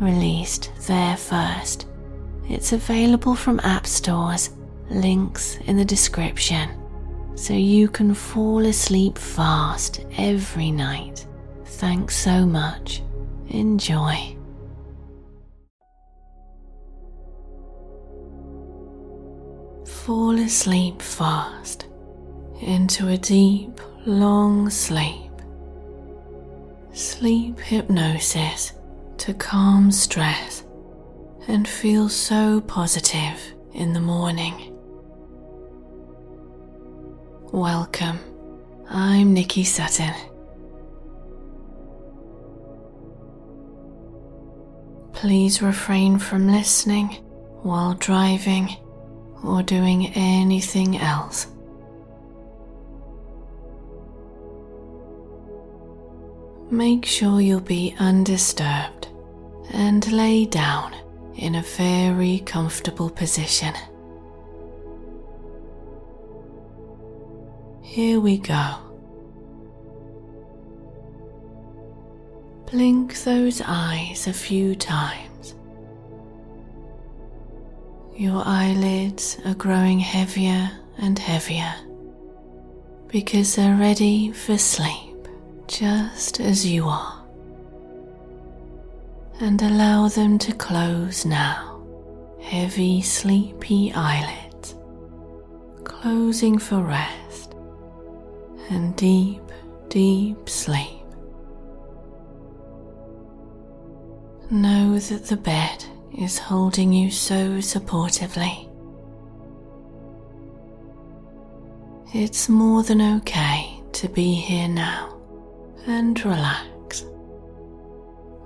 released there first. It's available from app stores, links in the description, so you can fall asleep fast every night. Thanks so much. Enjoy. Fall asleep fast into a deep, long sleep. Sleep hypnosis to calm stress and feel so positive in the morning. Welcome, I'm Nicky Sutton. Please refrain from listening while driving or doing anything else. Make sure you'll be undisturbed and lay down in a very comfortable position. Here we go. Blink those eyes a few times. Your eyelids are growing heavier and heavier because they're ready for sleep just as you are. And allow them to close now, heavy, sleepy eyelids, closing for rest and deep, deep sleep. Know that the bed is holding you so supportively. It's more than okay to be here now and relax.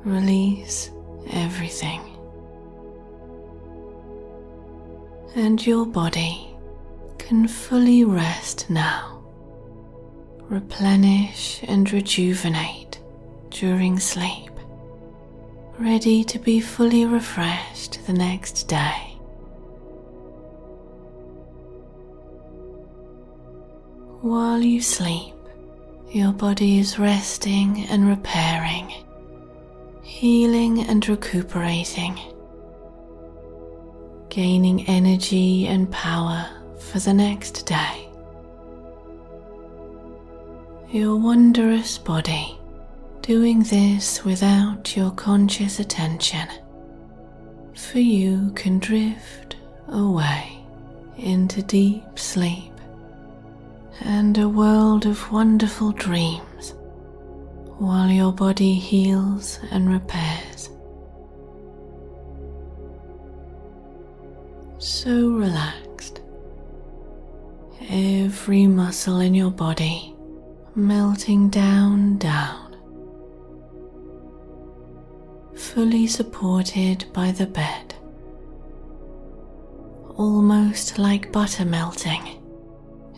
Release everything. And your body can fully rest now. Replenish and rejuvenate during sleep ready to be fully refreshed the next day. While you sleep, your body is resting and repairing, healing and recuperating, gaining energy and power for the next day. Your wondrous body doing this without your conscious attention, for you can drift away into deep sleep and a world of wonderful dreams while your body heals and repairs. So relaxed, every muscle in your body melting down, down fully supported by the bed, almost like butter melting.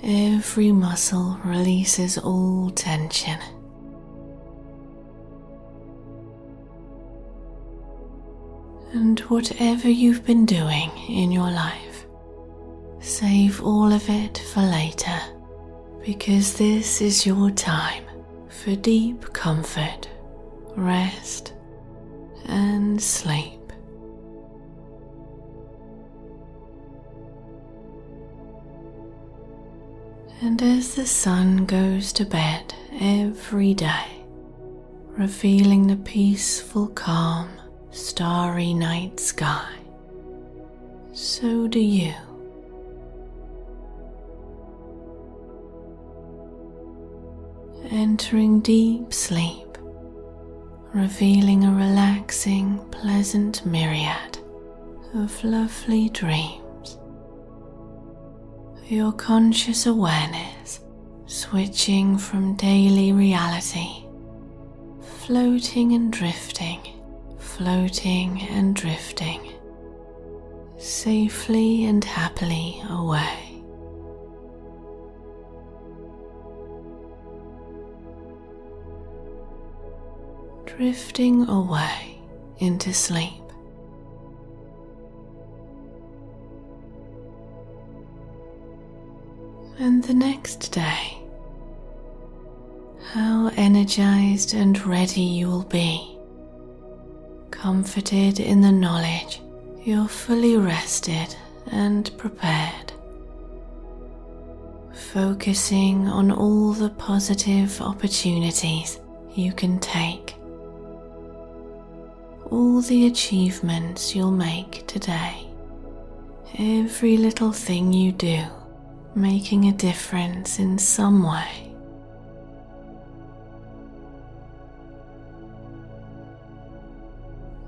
Every muscle releases all tension. And whatever you've been doing in your life, save all of it for later, because this is your time for deep comfort, rest, and sleep. And as the sun goes to bed every day, revealing the peaceful, calm, starry night sky, so do you. Entering deep sleep, revealing a relaxing, pleasant myriad of lovely dreams. Your conscious awareness switching from daily reality, floating and drifting, floating and drifting, safely and happily away. Drifting away into sleep. And the next day, how energized and ready you will be, comforted in the knowledge you're fully rested and prepared, focusing on all the positive opportunities you can take, all the achievements you'll make today, every little thing you do making a difference in some way.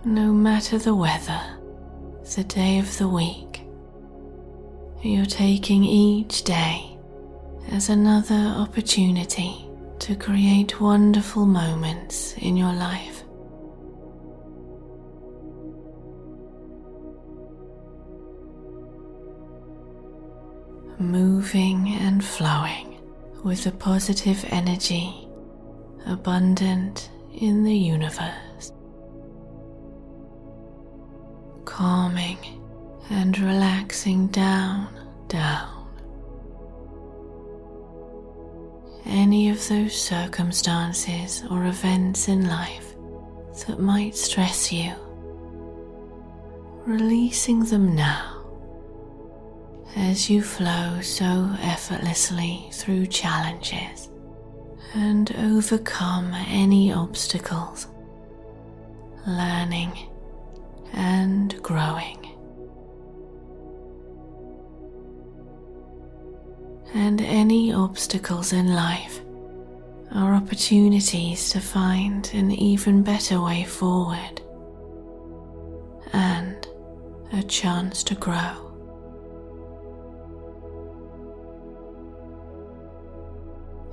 No matter the weather, the day of the week, you're taking each day as another opportunity to create wonderful moments in your life. moving and flowing with the positive energy abundant in the universe, calming and relaxing down, down. Any of those circumstances or events in life that might stress you, releasing them now as you flow so effortlessly through challenges and overcome any obstacles, learning and growing. And any obstacles in life are opportunities to find an even better way forward and a chance to grow.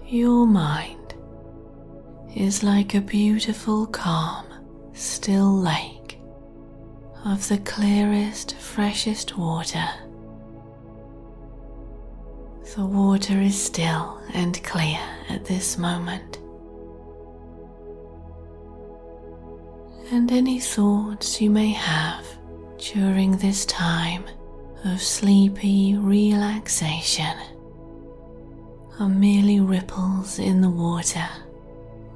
Your mind is like a beautiful, calm, still lake of the clearest, freshest water. The water is still and clear at this moment. And any thoughts you may have during this time of sleepy relaxation are merely ripples in the water,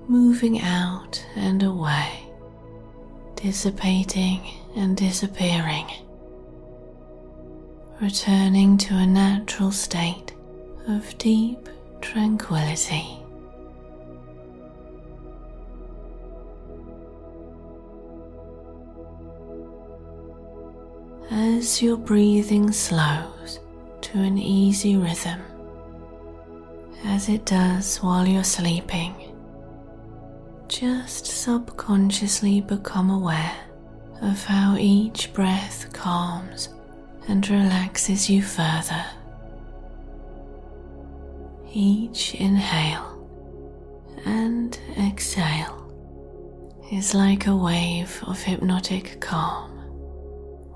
moving out and away, dissipating and disappearing, returning to a natural state of deep tranquility. As your breathing slows to an easy rhythm, as it does while you're sleeping. Just subconsciously become aware of how each breath calms and relaxes you further. Each inhale and exhale is like a wave of hypnotic calm,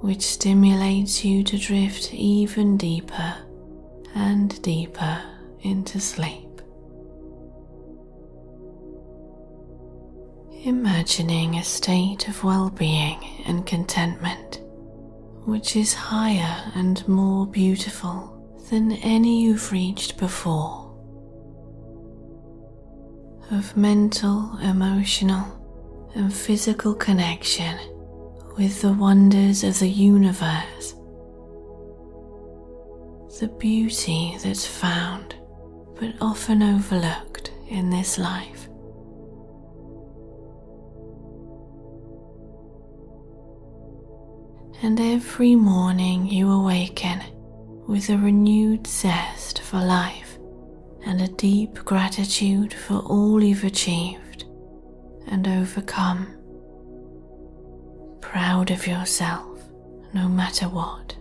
which stimulates you to drift even deeper and deeper into sleep. Imagining a state of well being and contentment which is higher and more beautiful than any you've reached before. Of mental, emotional, and physical connection with the wonders of the universe. The beauty that's found but often overlooked in this life. And every morning you awaken with a renewed zest for life and a deep gratitude for all you've achieved and overcome. Proud of yourself no matter what.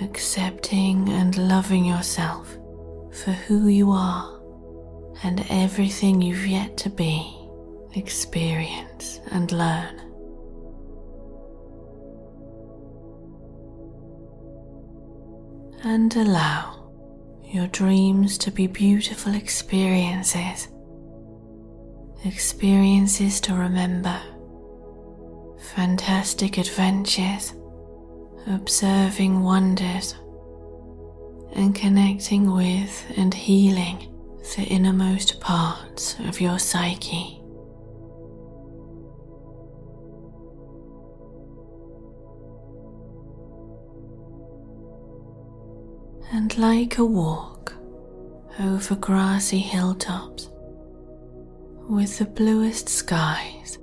Accepting and loving yourself for who you are and everything you've yet to be, experience, and learn. And allow your dreams to be beautiful experiences, experiences to remember, fantastic adventures, observing wonders. And connecting with and healing the innermost parts of your psyche. And like a walk over grassy hilltops with the bluest skies,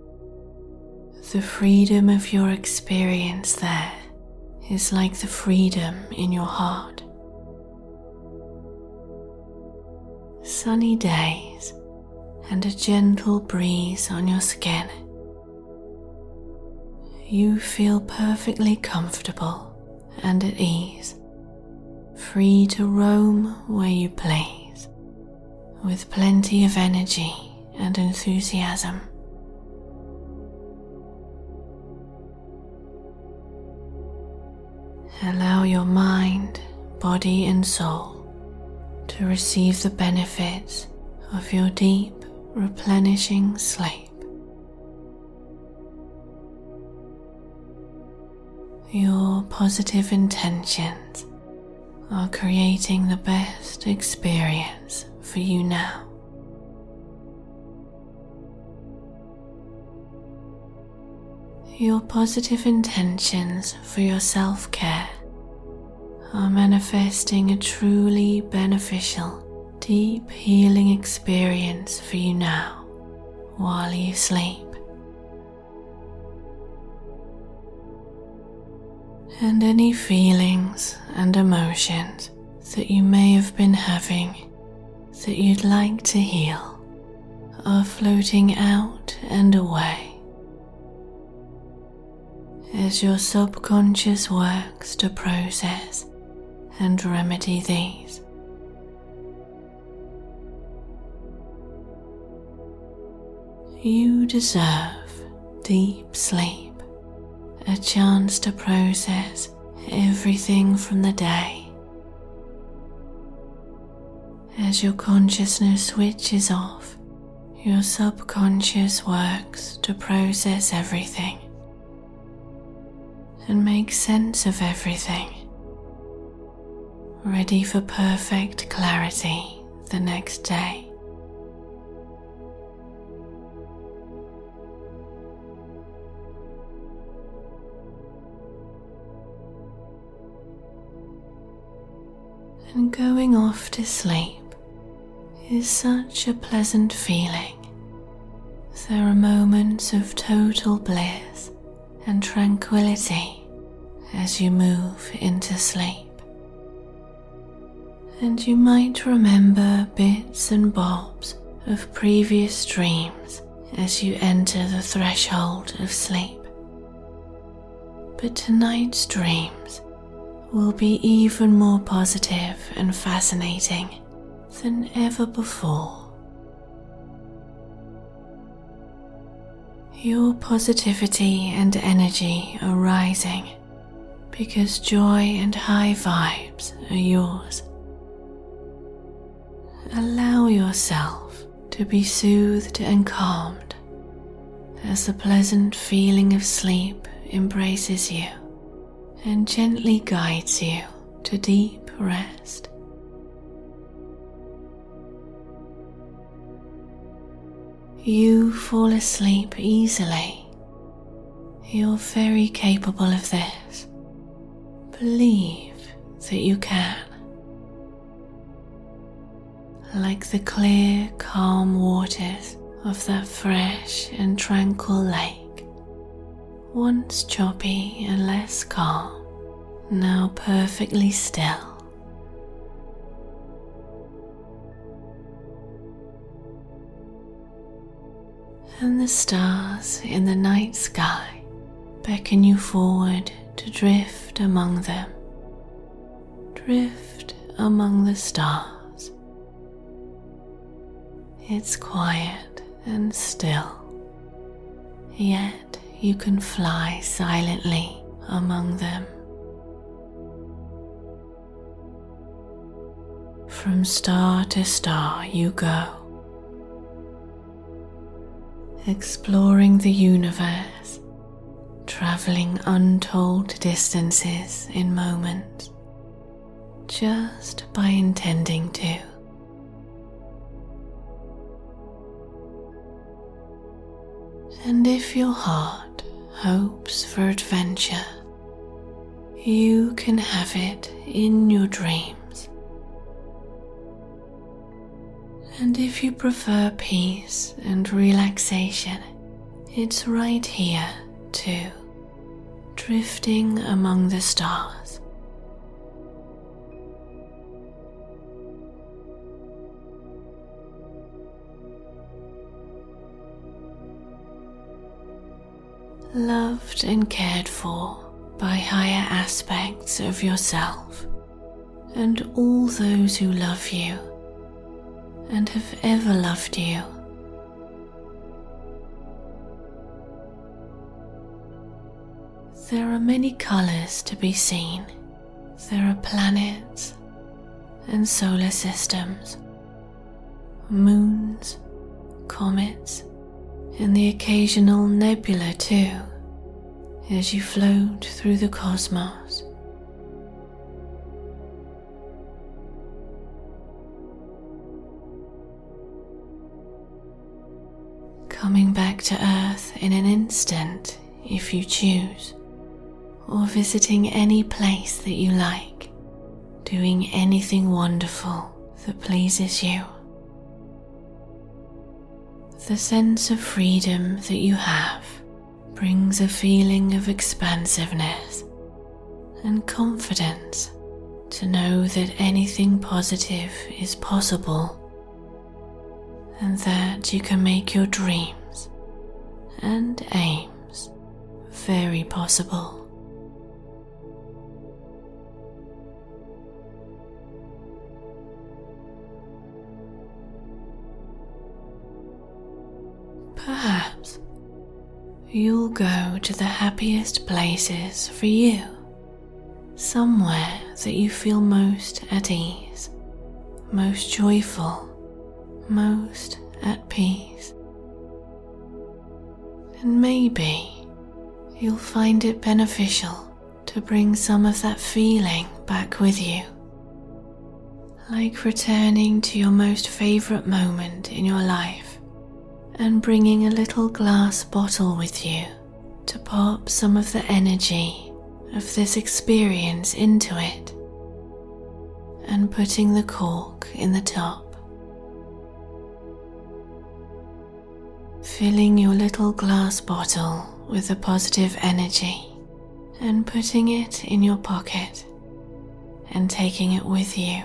the freedom of your experience there is like the freedom in your heart. sunny days and a gentle breeze on your skin, you feel perfectly comfortable and at ease, free to roam where you please, with plenty of energy and enthusiasm. Allow your mind, body, and soul to receive the benefits of your deep, replenishing sleep. Your positive intentions are creating the best experience for you now. Your positive intentions for your self care are manifesting a truly beneficial, deep healing experience for you now while you sleep. And any feelings and emotions that you may have been having that you'd like to heal are floating out and away as your subconscious works to process and remedy these. You deserve deep sleep, a chance to process everything from the day. As your consciousness switches off, your subconscious works to process everything and make sense of everything ready for perfect clarity the next day. And going off to sleep is such a pleasant feeling. There are moments of total bliss and tranquility as you move into sleep and you might remember bits and bobs of previous dreams as you enter the threshold of sleep. But tonight's dreams will be even more positive and fascinating than ever before. Your positivity and energy are rising because joy and high vibes are yours. Allow yourself to be soothed and calmed as the pleasant feeling of sleep embraces you and gently guides you to deep rest. You fall asleep easily. You're very capable of this. Believe that you can like the clear, calm waters of that fresh and tranquil lake, once choppy and less calm, now perfectly still. And the stars in the night sky beckon you forward to drift among them. Drift among the stars. It's quiet and still, yet you can fly silently among them. From star to star you go, exploring the universe, traveling untold distances in moments, just by intending to. And if your heart hopes for adventure, you can have it in your dreams. And if you prefer peace and relaxation, it's right here too, drifting among the stars. loved and cared for by higher aspects of yourself and all those who love you and have ever loved you. There are many colours to be seen. There are planets and solar systems, moons, comets, and the occasional nebula too, as you float through the cosmos. Coming back to Earth in an instant if you choose, or visiting any place that you like, doing anything wonderful that pleases you. The sense of freedom that you have brings a feeling of expansiveness and confidence to know that anything positive is possible and that you can make your dreams and aims very possible. Perhaps you'll go to the happiest places for you, somewhere that you feel most at ease, most joyful, most at peace. And maybe you'll find it beneficial to bring some of that feeling back with you. Like returning to your most favourite moment in your life and bringing a little glass bottle with you to pop some of the energy of this experience into it and putting the cork in the top. Filling your little glass bottle with the positive energy and putting it in your pocket and taking it with you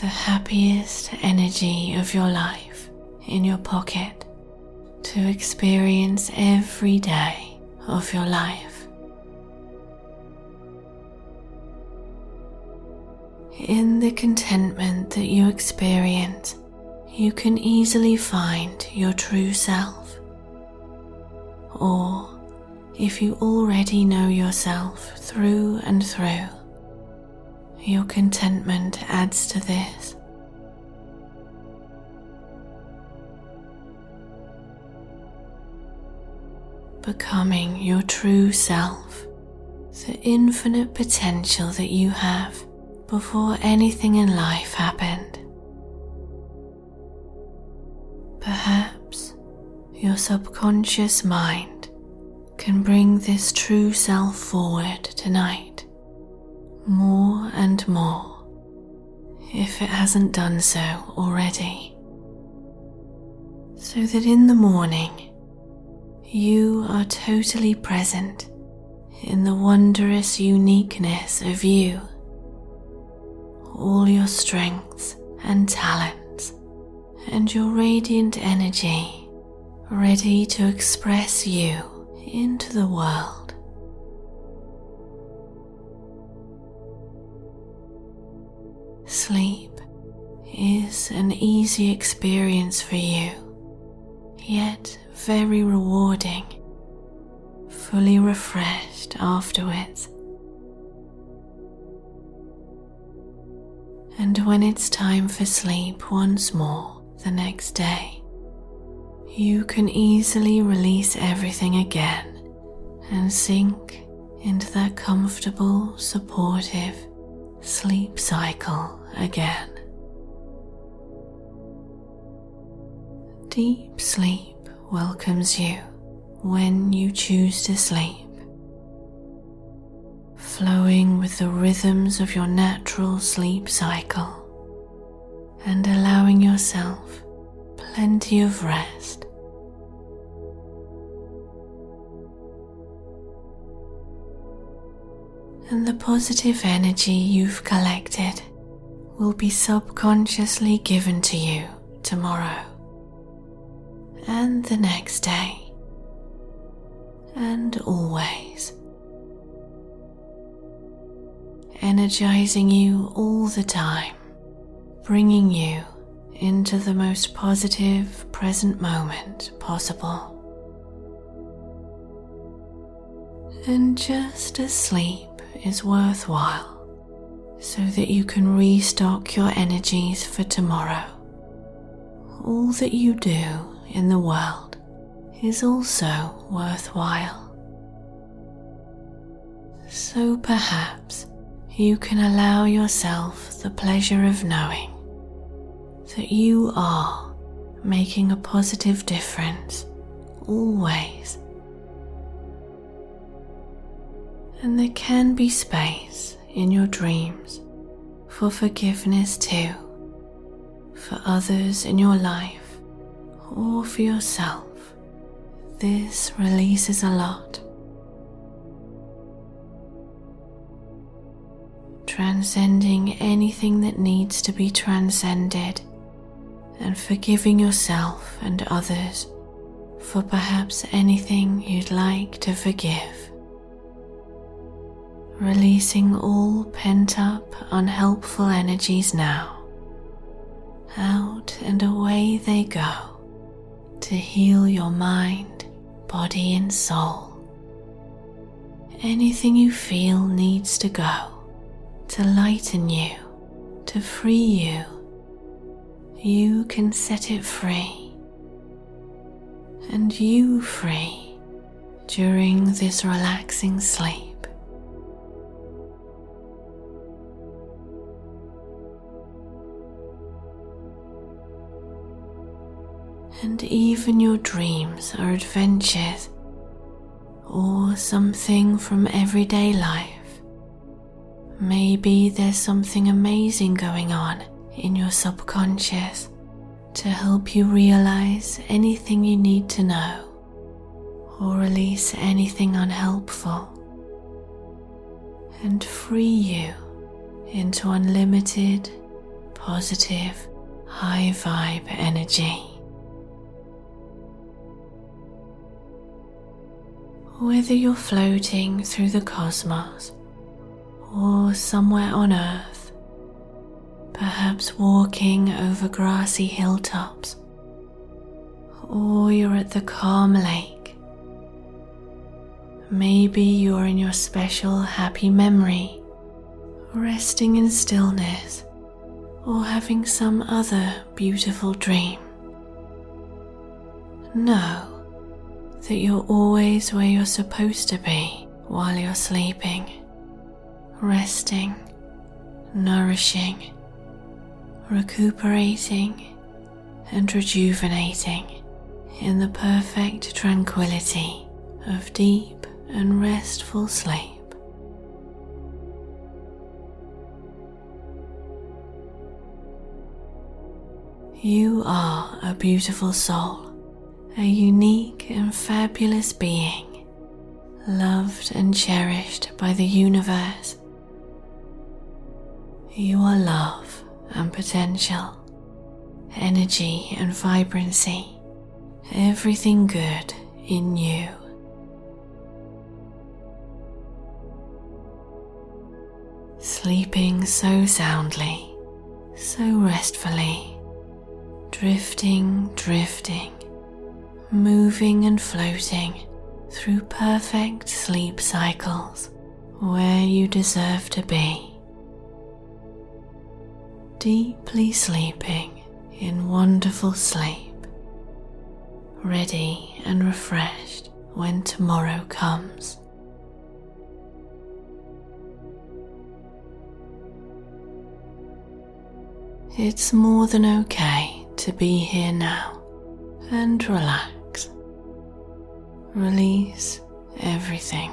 the happiest energy of your life in your pocket to experience every day of your life. In the contentment that you experience, you can easily find your true self. Or, if you already know yourself through and through, your contentment adds to this. Becoming your true self, the infinite potential that you have before anything in life happened. Your subconscious mind can bring this true self forward tonight more and more if it hasn't done so already. So that in the morning you are totally present in the wondrous uniqueness of you, all your strengths and talents, and your radiant energy ready to express you into the world. Sleep is an easy experience for you, yet very rewarding, fully refreshed afterwards. And when it's time for sleep once more the next day, you can easily release everything again and sink into that comfortable, supportive sleep cycle again. Deep sleep welcomes you when you choose to sleep, flowing with the rhythms of your natural sleep cycle and allowing yourself plenty of rest. And the positive energy you've collected will be subconsciously given to you tomorrow and the next day, and always. Energizing you all the time, bringing you into the most positive present moment possible. And just as sleep is worthwhile, so that you can restock your energies for tomorrow, all that you do in the world is also worthwhile. So perhaps you can allow yourself the pleasure of knowing that you are making a positive difference always. And there can be space in your dreams for forgiveness too, for others in your life or for yourself, this releases a lot. Transcending anything that needs to be transcended and forgiving yourself and others for perhaps anything you'd like to forgive. Releasing all pent up, unhelpful energies now. Out and away they go to heal your mind, body, and soul. Anything you feel needs to go to lighten you, to free you. You can set it free, and you free during this relaxing sleep. And even your dreams are adventures or something from everyday life. Maybe there's something amazing going on in your subconscious to help you realize anything you need to know or release anything unhelpful and free you into unlimited, positive, high vibe energy. Whether you're floating through the cosmos or somewhere on Earth, perhaps walking over grassy hilltops, or you're at the calm lake. Maybe you're in your special happy memory, resting in stillness, or having some other beautiful dream. Know that you're always where you're supposed to be while you're sleeping, resting, nourishing, recuperating, and rejuvenating in the perfect tranquility of deep and restful sleep. You are a beautiful soul a unique and fabulous being, loved and cherished by the universe. You are love and potential, energy and vibrancy, everything good in you. Sleeping so soundly, so restfully, drifting, drifting, moving and floating through perfect sleep cycles where you deserve to be. Deeply sleeping in wonderful sleep, ready and refreshed when tomorrow comes. It's more than okay to be here now and relax. Release everything.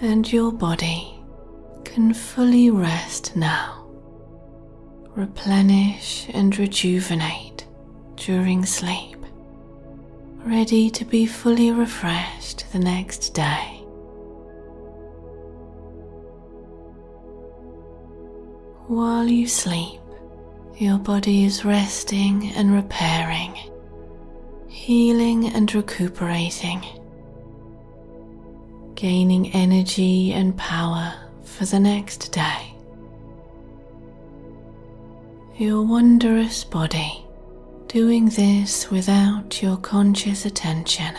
And your body can fully rest now. Replenish and rejuvenate during sleep, ready to be fully refreshed the next day. While you sleep, your body is resting and repairing, healing and recuperating, gaining energy and power for the next day. Your wondrous body doing this without your conscious attention,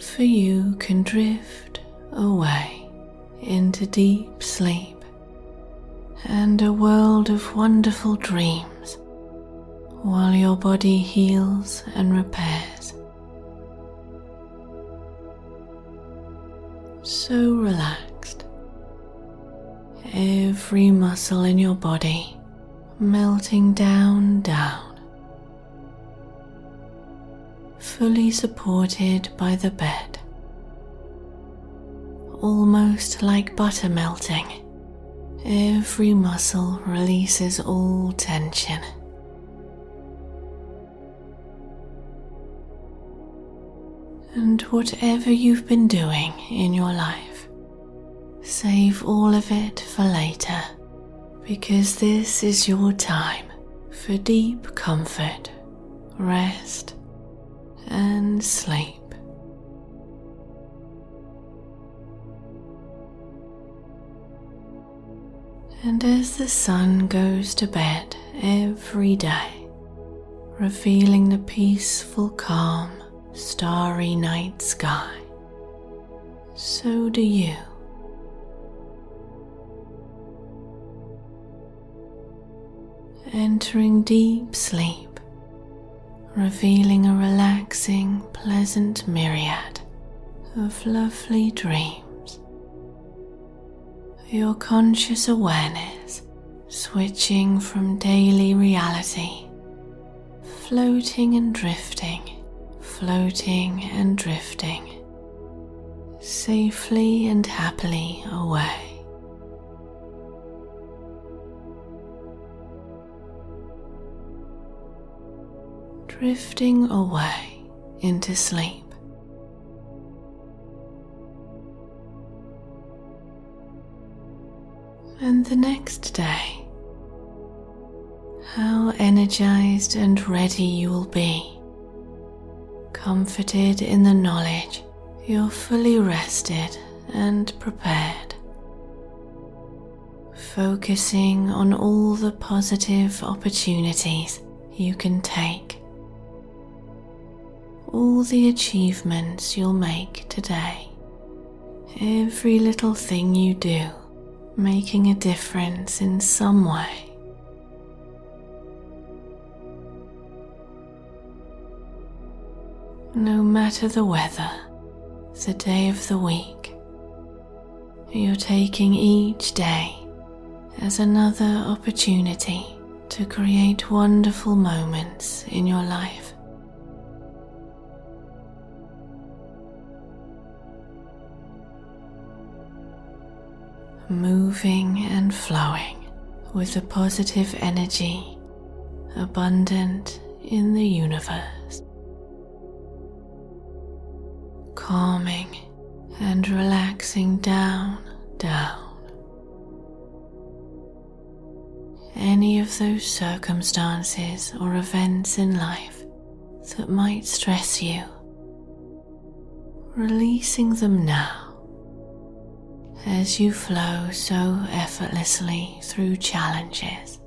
for you can drift away into deep sleep and a world of wonderful dreams while your body heals and repairs. So relaxed, every muscle in your body melting down, down, fully supported by the bed, almost like butter melting Every muscle releases all tension. And whatever you've been doing in your life, save all of it for later because this is your time for deep comfort, rest, and sleep. And as the sun goes to bed every day, revealing the peaceful, calm, starry night sky, so do you. Entering deep sleep, revealing a relaxing, pleasant myriad of lovely dreams your conscious awareness switching from daily reality, floating and drifting, floating and drifting, safely and happily away. Drifting away into sleep. and the next day. How energized and ready you will be, comforted in the knowledge you're fully rested and prepared. Focusing on all the positive opportunities you can take, all the achievements you'll make today, every little thing you do making a difference in some way. No matter the weather, the day of the week, you're taking each day as another opportunity to create wonderful moments in your life. moving and flowing with a positive energy, abundant in the universe. Calming and relaxing down, down. Any of those circumstances or events in life that might stress you, releasing them now as you flow so effortlessly through challenges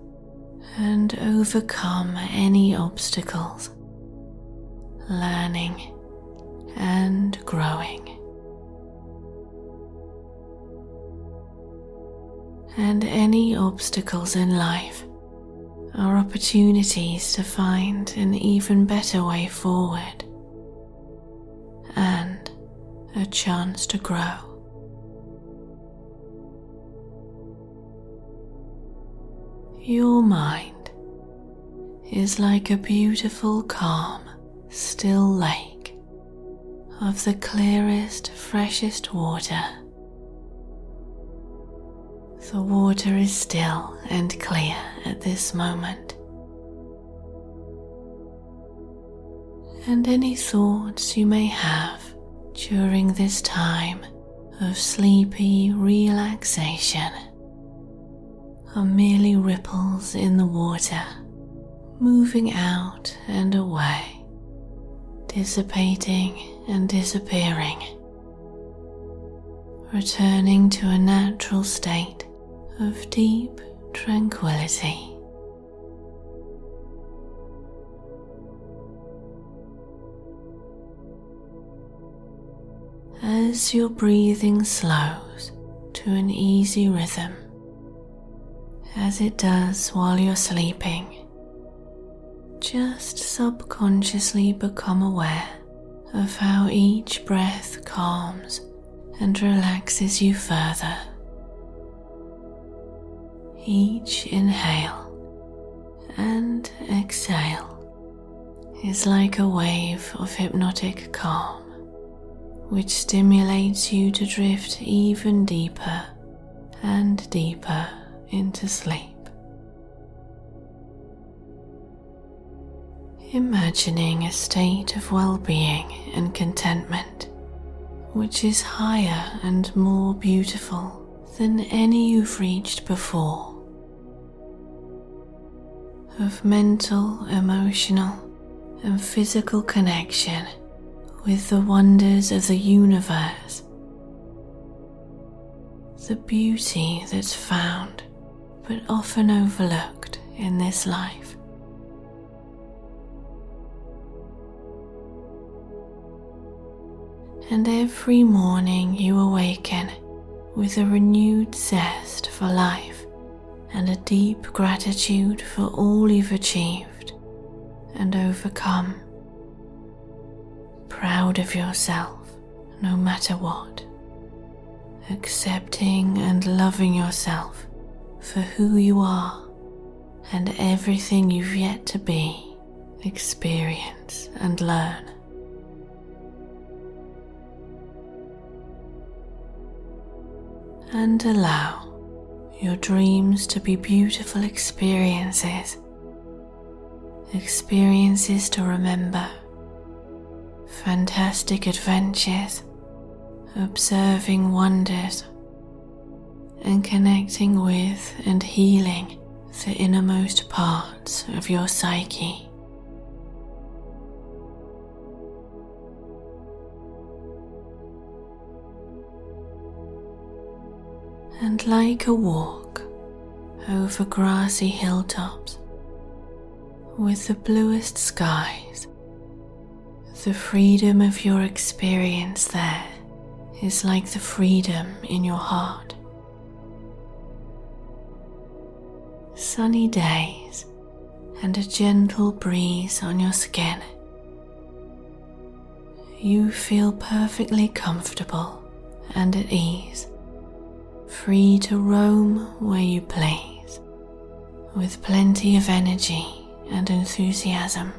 and overcome any obstacles, learning and growing. And any obstacles in life are opportunities to find an even better way forward and a chance to grow. Your mind is like a beautiful, calm, still lake of the clearest, freshest water. The water is still and clear at this moment. And any thoughts you may have during this time of sleepy relaxation are merely ripples in the water, moving out and away, dissipating and disappearing, returning to a natural state of deep tranquility. As your breathing slows to an easy rhythm, as it does while you're sleeping. Just subconsciously become aware of how each breath calms and relaxes you further. Each inhale and exhale is like a wave of hypnotic calm, which stimulates you to drift even deeper and deeper into sleep. Imagining a state of well being and contentment which is higher and more beautiful than any you've reached before. Of mental, emotional, and physical connection with the wonders of the universe. The beauty that's found but often overlooked in this life. And every morning you awaken with a renewed zest for life and a deep gratitude for all you've achieved and overcome. Proud of yourself no matter what. Accepting and loving yourself for who you are and everything you've yet to be, experience, and learn. And allow your dreams to be beautiful experiences, experiences to remember, fantastic adventures, observing wonders. And connecting with and healing the innermost parts of your psyche. And like a walk over grassy hilltops with the bluest skies, the freedom of your experience there is like the freedom in your heart. sunny days and a gentle breeze on your skin. You feel perfectly comfortable and at ease, free to roam where you please, with plenty of energy and enthusiasm.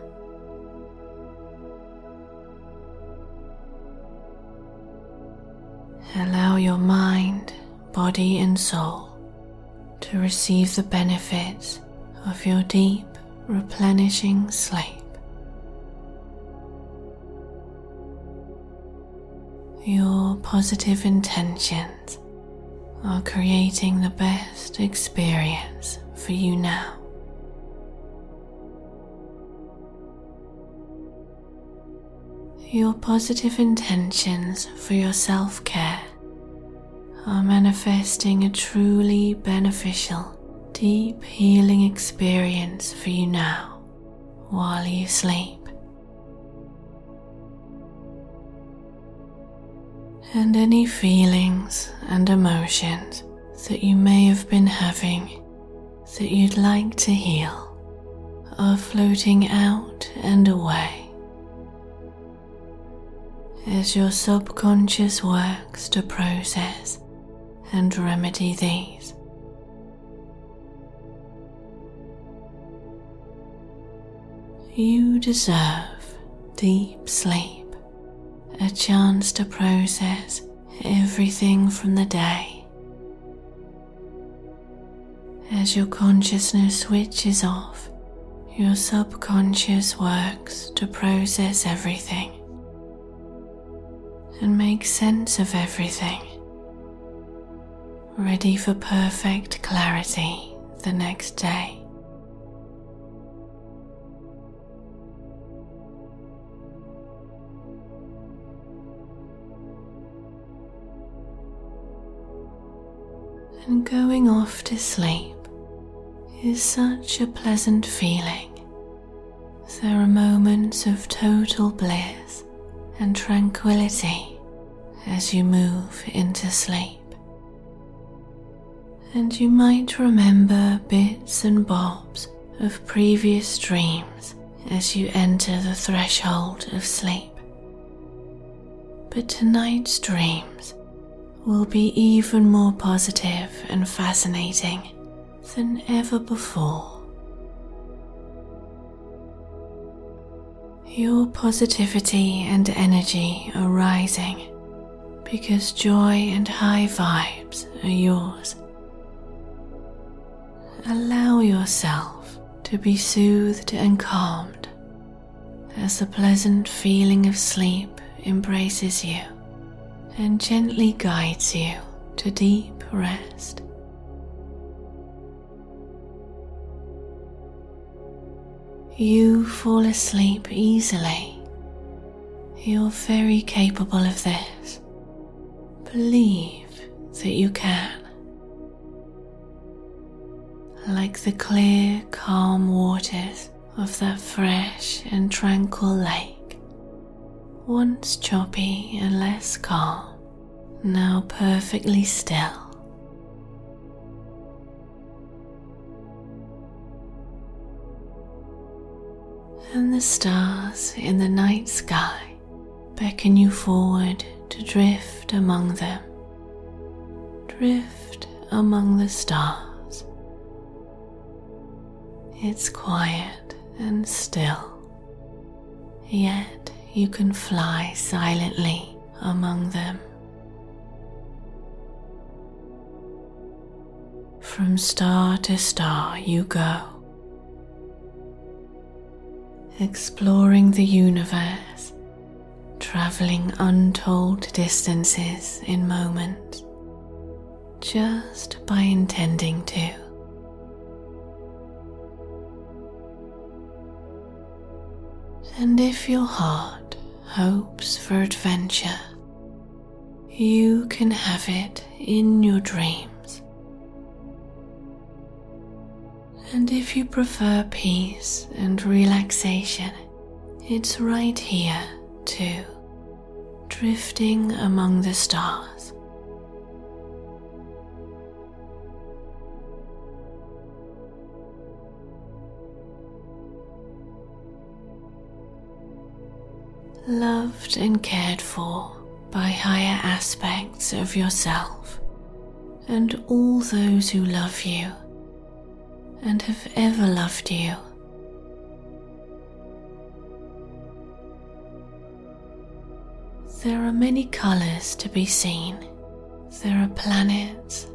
Allow your mind, body, and soul to receive the benefits of your deep, replenishing sleep. Your positive intentions are creating the best experience for you now. Your positive intentions for your self care are manifesting a truly beneficial, deep healing experience for you now while you sleep. And any feelings and emotions that you may have been having that you'd like to heal are floating out and away as your subconscious works to process and remedy these. You deserve deep sleep, a chance to process everything from the day. As your consciousness switches off, your subconscious works to process everything and make sense of everything, ready for perfect clarity the next day. And going off to sleep is such a pleasant feeling. There are moments of total bliss and tranquility as you move into sleep. And you might remember bits and bobs of previous dreams as you enter the threshold of sleep. But tonight's dreams will be even more positive and fascinating than ever before. Your positivity and energy are rising because joy and high vibes are yours. Allow yourself to be soothed and calmed as the pleasant feeling of sleep embraces you and gently guides you to deep rest. You fall asleep easily. You're very capable of this. Believe that you can. Like the clear, calm waters of that fresh and tranquil lake, once choppy and less calm, now perfectly still. and the stars in the night sky beckon you forward to drift among them. Drift among the stars. It's quiet and still, yet you can fly silently among them. From star to star you go exploring the universe, traveling untold distances in moments, just by intending to. And if your heart hopes for adventure, you can have it in your dreams. And if you prefer peace and relaxation, it's right here too, drifting among the stars. Loved and cared for by higher aspects of yourself and all those who love you and have ever loved you. There are many colors to be seen. There are planets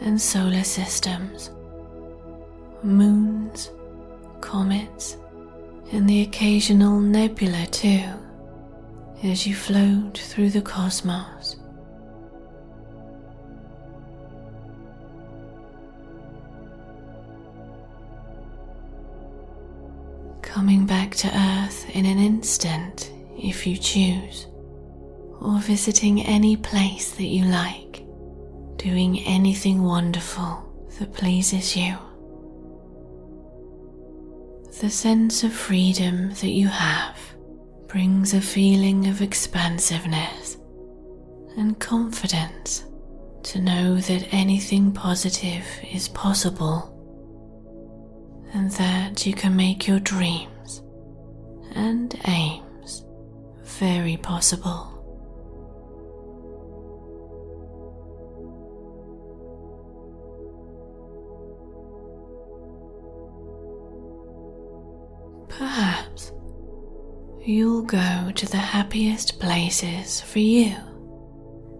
and solar systems, moons, comets, and the occasional nebula too, as you float through the cosmos. Coming back to Earth in an instant if you choose, or visiting any place that you like, doing anything wonderful that pleases you. The sense of freedom that you have brings a feeling of expansiveness and confidence to know that anything positive is possible and that you can make your dreams and aims very possible. Perhaps you'll go to the happiest places for you,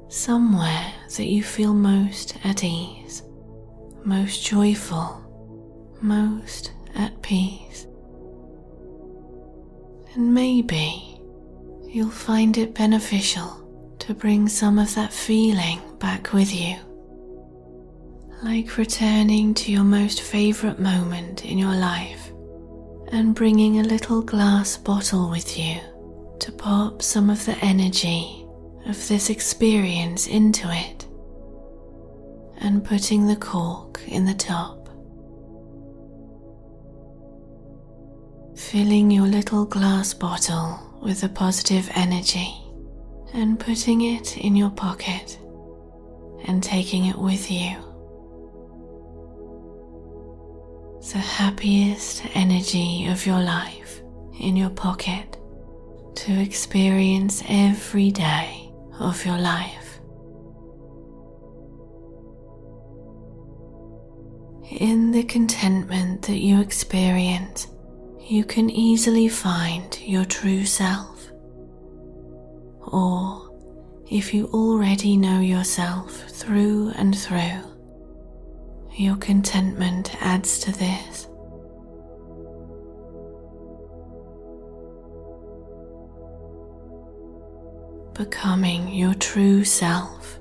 somewhere that you feel most at ease, most joyful, most at peace. And maybe you'll find it beneficial to bring some of that feeling back with you. Like returning to your most favourite moment in your life and bringing a little glass bottle with you to pop some of the energy of this experience into it and putting the cork in the top. Filling your little glass bottle with the positive energy and putting it in your pocket and taking it with you the happiest energy of your life in your pocket to experience every day of your life. In the contentment that you experience, you can easily find your true self. Or, if you already know yourself through and through, your contentment adds to this. Becoming your true self,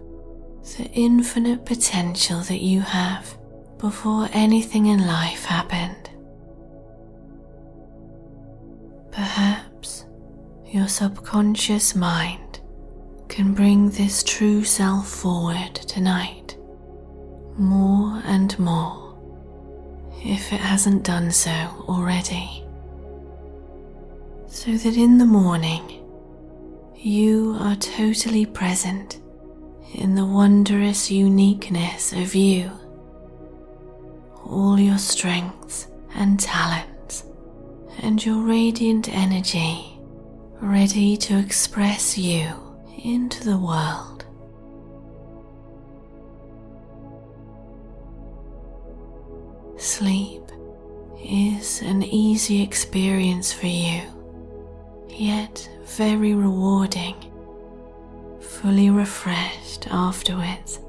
the infinite potential that you have before anything in life happened. Perhaps your subconscious mind can bring this true self forward tonight more and more if it hasn't done so already. So that in the morning you are totally present in the wondrous uniqueness of you, all your strengths and talents, and your radiant energy ready to express you into the world. Sleep is an easy experience for you, yet very rewarding, fully refreshed afterwards.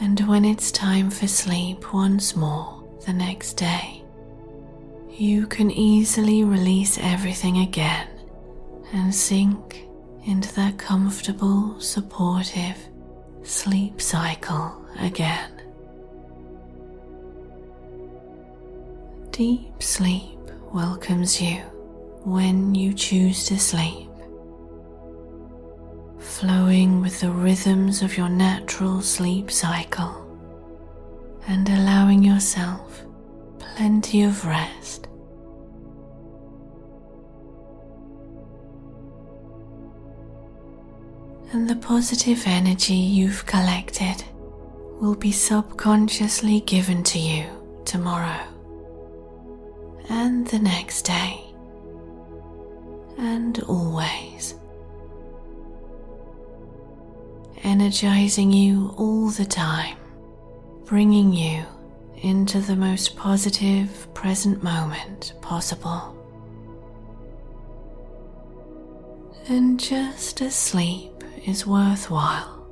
And when it's time for sleep once more the next day, you can easily release everything again and sink into that comfortable, supportive, sleep cycle again. Deep sleep welcomes you when you choose to sleep, flowing with the rhythms of your natural sleep cycle and allowing yourself plenty of rest and the positive energy you've collected will be subconsciously given to you tomorrow and the next day and always. Energizing you all the time, bringing you into the most positive present moment possible. And just asleep is worthwhile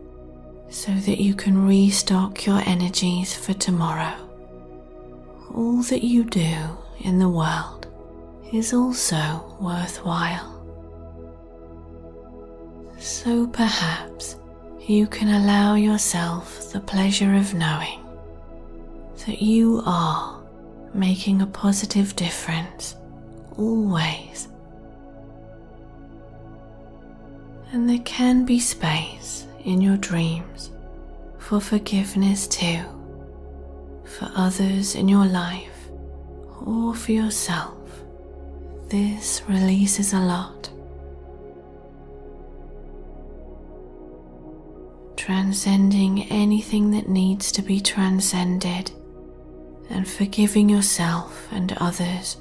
so that you can restock your energies for tomorrow. All that you do in the world is also worthwhile. So perhaps you can allow yourself the pleasure of knowing that you are making a positive difference always. And there can be space in your dreams for forgiveness too, for others in your life or for yourself. This releases a lot. Transcending anything that needs to be transcended and forgiving yourself and others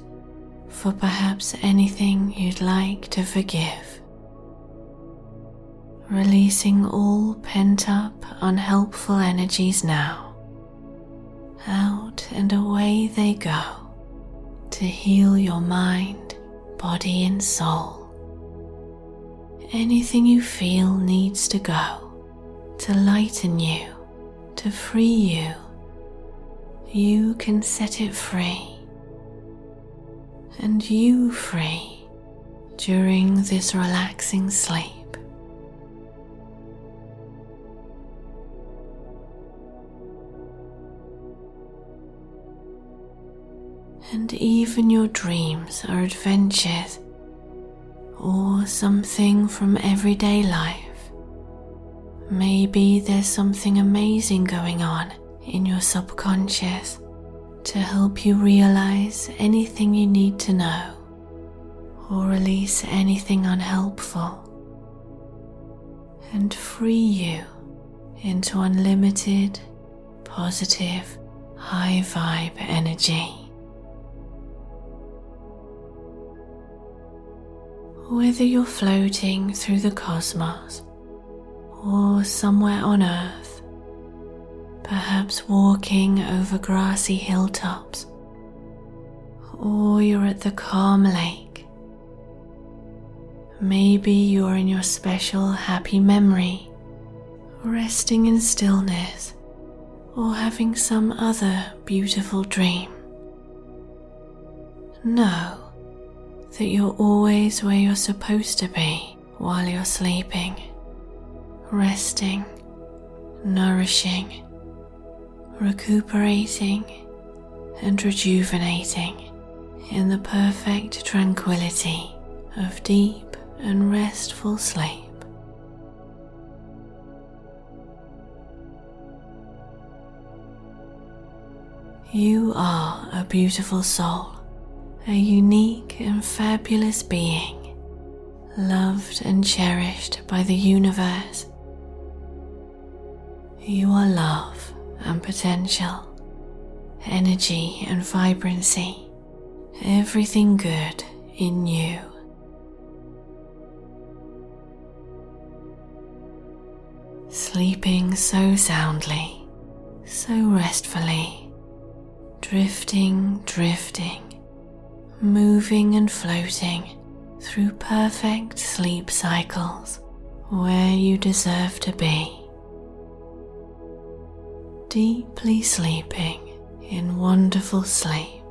for perhaps anything you'd like to forgive. Releasing all pent up, unhelpful energies now. Out and away they go to heal your mind, body, and soul. Anything you feel needs to go to lighten you, to free you. You can set it free and you free during this relaxing sleep. And even your dreams are adventures or something from everyday life. Maybe there's something amazing going on in your subconscious to help you realize anything you need to know or release anything unhelpful and free you into unlimited, positive, high vibe energy. Whether you're floating through the cosmos or somewhere on Earth, perhaps walking over grassy hilltops, or you're at the calm lake. Maybe you're in your special happy memory, resting in stillness, or having some other beautiful dream. Know that you're always where you're supposed to be while you're sleeping, resting, nourishing recuperating and rejuvenating in the perfect tranquility of deep and restful sleep. You are a beautiful soul, a unique and fabulous being, loved and cherished by the universe. You are love and potential, energy and vibrancy, everything good in you. Sleeping so soundly, so restfully, drifting, drifting, moving and floating through perfect sleep cycles where you deserve to be deeply sleeping in wonderful sleep,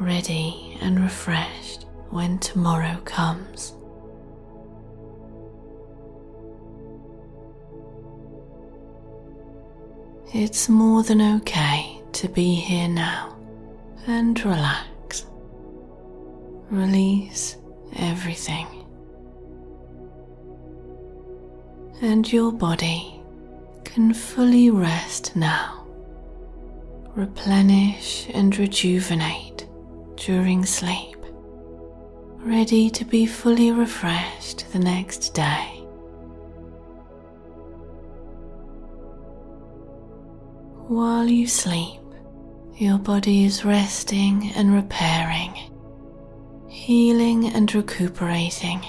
ready and refreshed when tomorrow comes. It's more than okay to be here now and relax. Release everything. And your body can fully rest now, replenish and rejuvenate during sleep, ready to be fully refreshed the next day. While you sleep, your body is resting and repairing, healing and recuperating,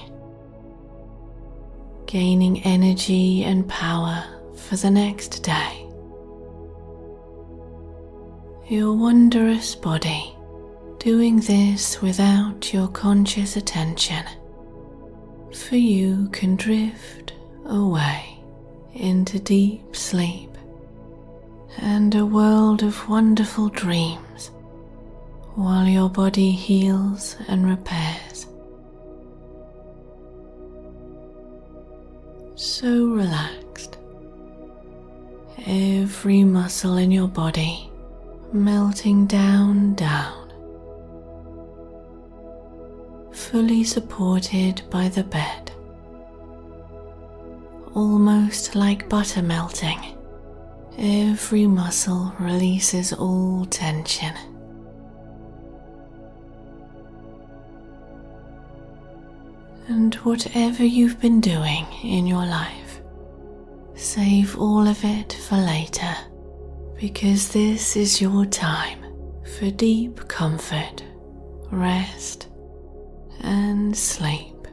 gaining energy and power for the next day. Your wondrous body doing this without your conscious attention, for you can drift away into deep sleep and a world of wonderful dreams while your body heals and repairs. So relaxed. Every muscle in your body melting down, down. Fully supported by the bed. Almost like butter melting, every muscle releases all tension. And whatever you've been doing in your life, save all of it for later because this is your time for deep comfort, rest, and sleep.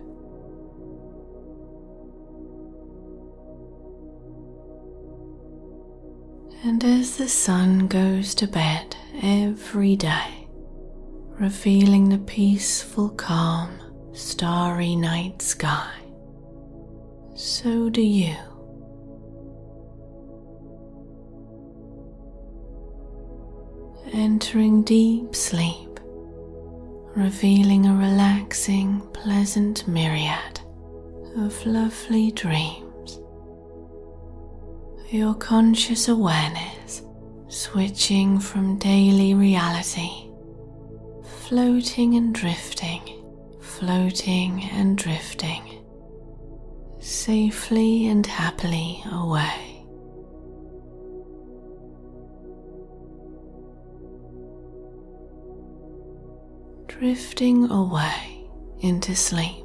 And as the sun goes to bed every day, revealing the peaceful, calm, starry night sky, so do you. Entering deep sleep, revealing a relaxing, pleasant myriad of lovely dreams. Your conscious awareness switching from daily reality, floating and drifting floating and drifting safely and happily away. Drifting away into sleep.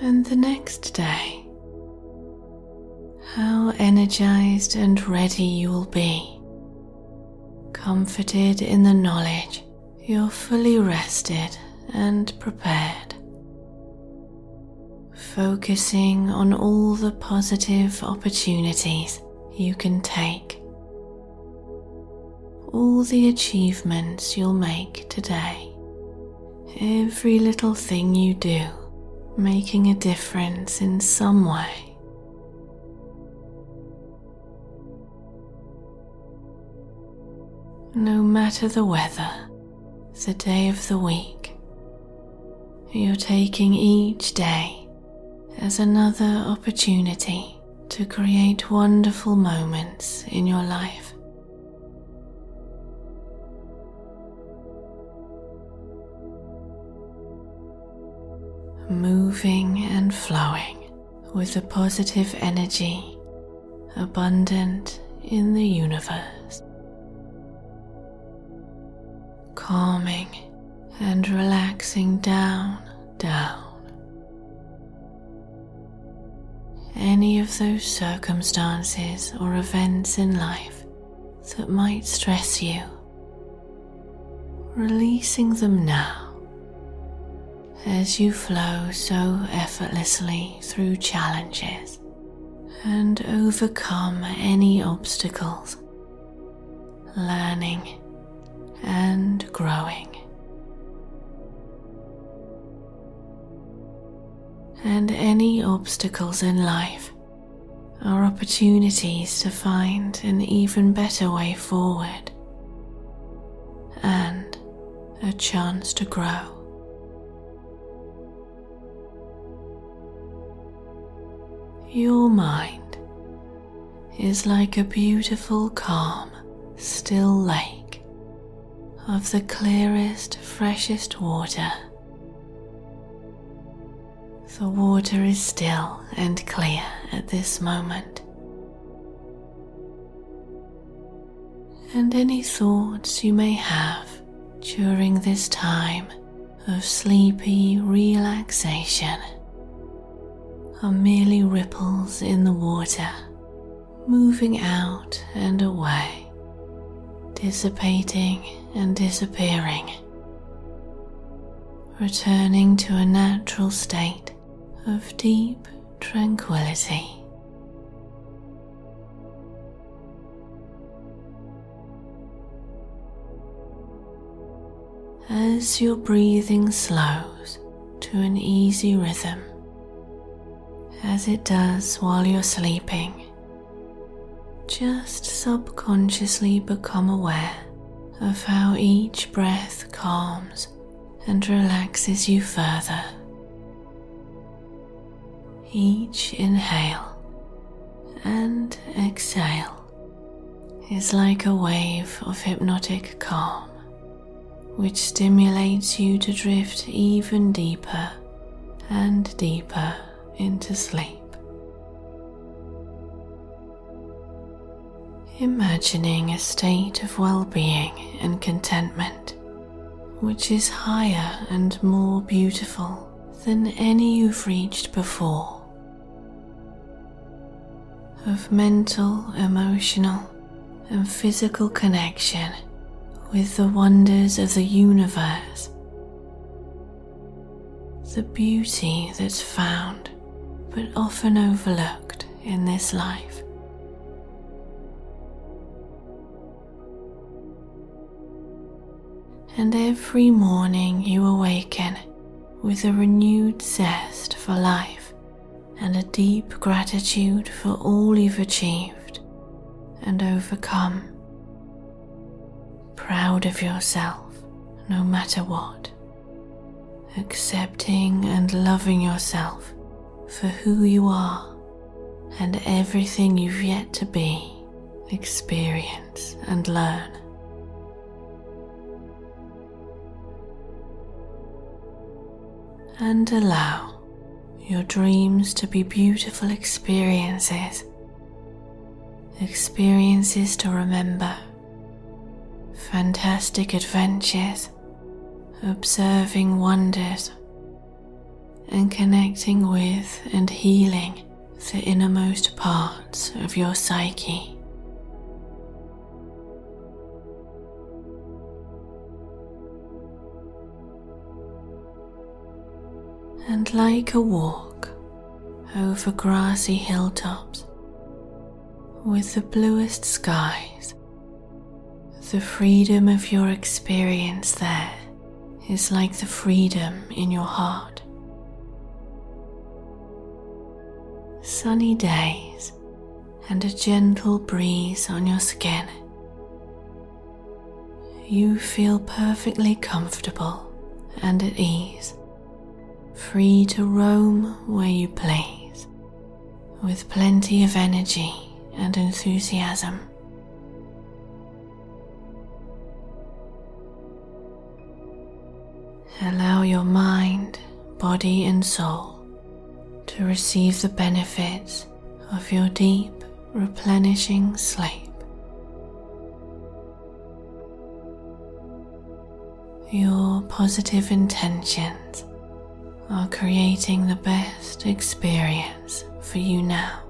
And the next day, how energized and ready you will be comforted in the knowledge you're fully rested and prepared. Focusing on all the positive opportunities you can take, all the achievements you'll make today, every little thing you do making a difference in some way. No matter the weather, the day of the week. You're taking each day as another opportunity to create wonderful moments in your life. Moving and flowing with a positive energy abundant in the universe calming and relaxing down, down. Any of those circumstances or events in life that might stress you, releasing them now as you flow so effortlessly through challenges and overcome any obstacles, learning and growing. And any obstacles in life are opportunities to find an even better way forward and a chance to grow. Your mind is like a beautiful, calm, still lake of the clearest, freshest water. The water is still and clear at this moment. And any thoughts you may have during this time of sleepy relaxation are merely ripples in the water, moving out and away dissipating and disappearing, returning to a natural state of deep tranquility. As your breathing slows to an easy rhythm, as it does while you're sleeping, just subconsciously become aware of how each breath calms and relaxes you further. Each inhale and exhale is like a wave of hypnotic calm, which stimulates you to drift even deeper and deeper into sleep. Imagining a state of well being and contentment which is higher and more beautiful than any you've reached before. Of mental, emotional, and physical connection with the wonders of the universe. The beauty that's found but often overlooked in this life. And every morning you awaken with a renewed zest for life and a deep gratitude for all you've achieved and overcome. Proud of yourself no matter what. Accepting and loving yourself for who you are and everything you've yet to be, experience, and learn. And allow your dreams to be beautiful experiences. Experiences to remember, fantastic adventures, observing wonders, and connecting with and healing the innermost parts of your psyche. And like a walk over grassy hilltops, with the bluest skies. The freedom of your experience there is like the freedom in your heart. Sunny days and a gentle breeze on your skin. You feel perfectly comfortable and at ease, free to roam where you please, with plenty of energy and enthusiasm. Allow your mind, body, and soul to receive the benefits of your deep, replenishing sleep. Your positive intentions are creating the best experience for you now.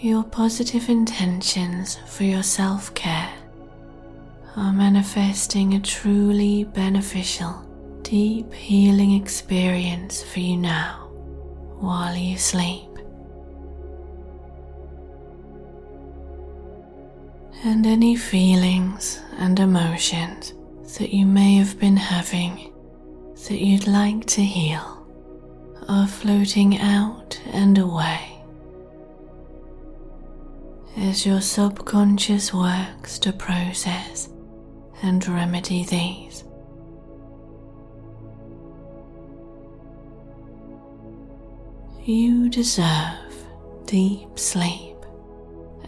Your positive intentions for your self care are manifesting a truly beneficial, deep healing experience for you now while you sleep. And any feelings and emotions that you may have been having that you'd like to heal are floating out and away as your subconscious works to process and remedy these. You deserve deep sleep,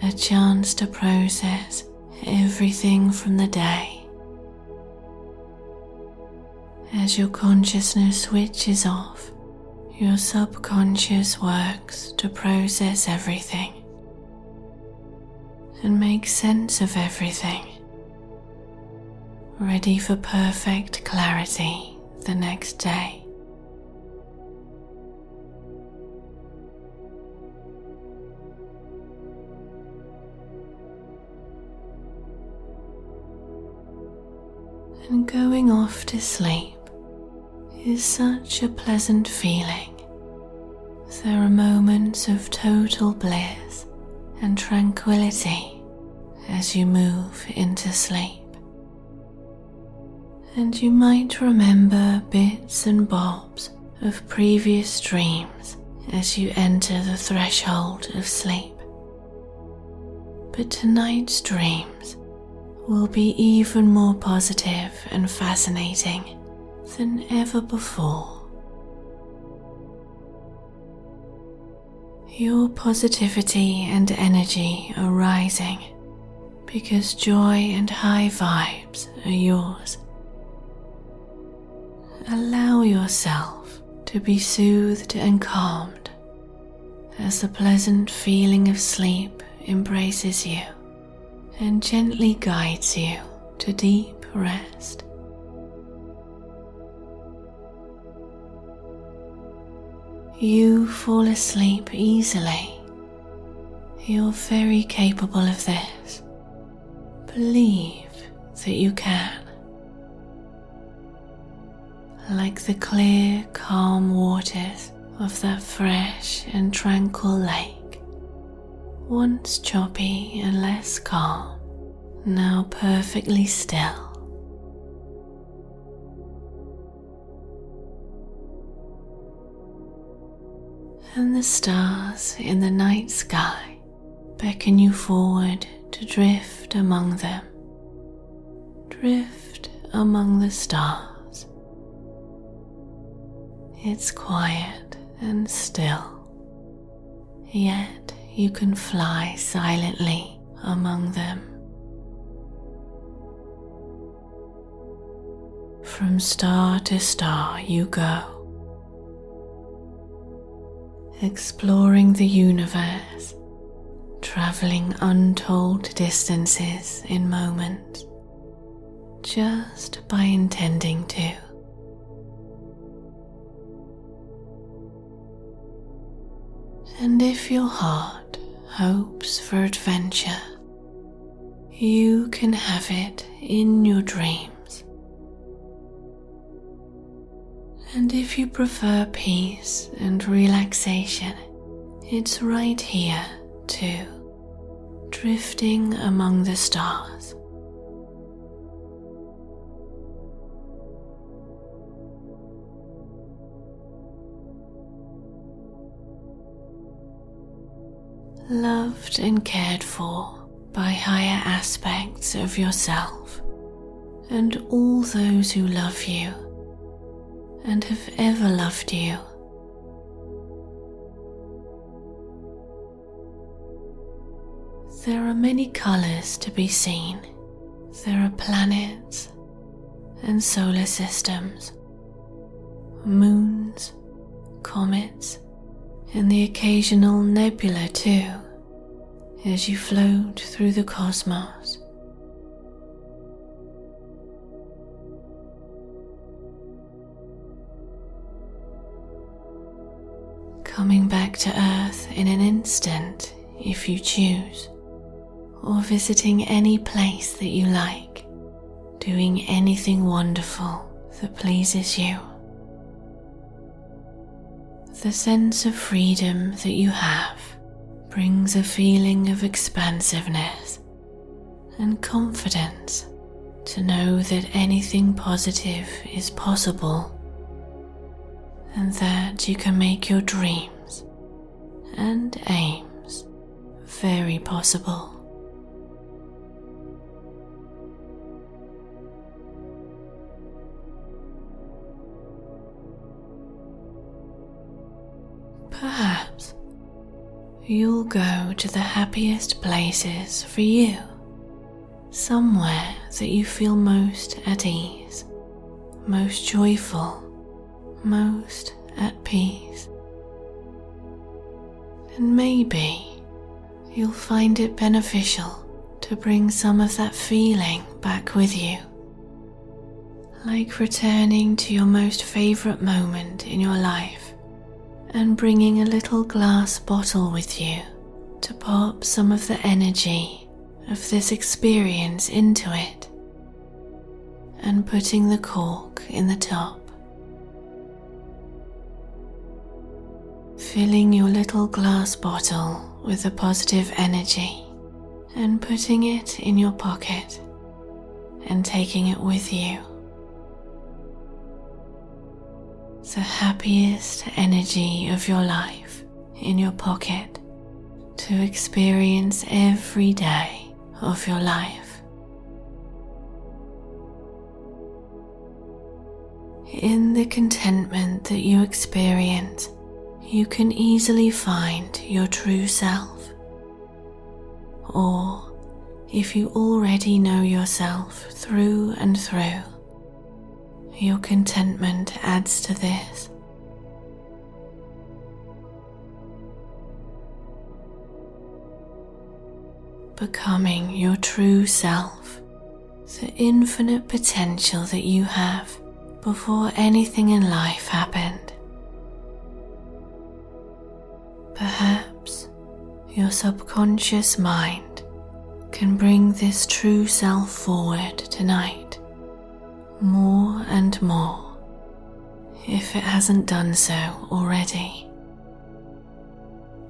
a chance to process everything from the day. As your consciousness switches off, your subconscious works to process everything and make sense of everything, ready for perfect clarity the next day. And going off to sleep is such a pleasant feeling. There are moments of total bliss and tranquility as you move into sleep. And you might remember bits and bobs of previous dreams as you enter the threshold of sleep. But tonight's dreams will be even more positive and fascinating than ever before. Your positivity and energy are rising because joy and high vibes are yours. Allow yourself to be soothed and calmed as the pleasant feeling of sleep embraces you and gently guides you to deep rest. You fall asleep easily. You're very capable of this. Believe that you can. Like the clear, calm waters of that fresh and tranquil lake, once choppy and less calm, now perfectly still. and the stars in the night sky beckon you forward to drift among them. Drift among the stars. It's quiet and still, yet you can fly silently among them. From star to star you go exploring the universe, traveling untold distances in moments, just by intending to. And if your heart hopes for adventure, you can have it in your dreams. And if you prefer peace and relaxation, it's right here too, drifting among the stars. Loved and cared for by higher aspects of yourself and all those who love you and have ever loved you. There are many colours to be seen. There are planets and solar systems, moons, comets, and the occasional nebula too, as you float through the cosmos. coming back to Earth in an instant if you choose, or visiting any place that you like, doing anything wonderful that pleases you. The sense of freedom that you have brings a feeling of expansiveness and confidence to know that anything positive is possible and that you can make your dreams and aims very possible. You'll go to the happiest places for you, somewhere that you feel most at ease, most joyful most at peace. And maybe you'll find it beneficial to bring some of that feeling back with you. Like returning to your most favourite moment in your life and bringing a little glass bottle with you to pop some of the energy of this experience into it and putting the cork in the top. filling your little glass bottle with the positive energy and putting it in your pocket and taking it with you. The happiest energy of your life in your pocket to experience every day of your life. In the contentment that you experience, you can easily find your true self. Or, if you already know yourself through and through, your contentment adds to this. Becoming your true self, the infinite potential that you have before anything in life happened. Perhaps your subconscious mind can bring this true self forward tonight more and more if it hasn't done so already.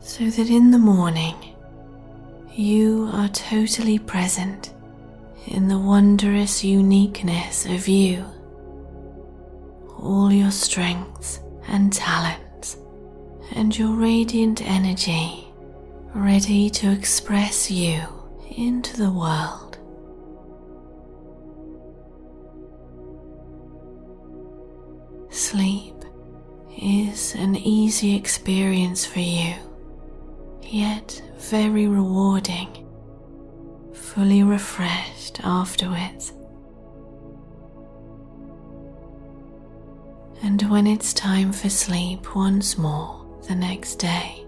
So that in the morning you are totally present in the wondrous uniqueness of you, all your strengths and talents, and your radiant energy ready to express you into the world. Sleep is an easy experience for you, yet very rewarding, fully refreshed afterwards. And when it's time for sleep once more the next day,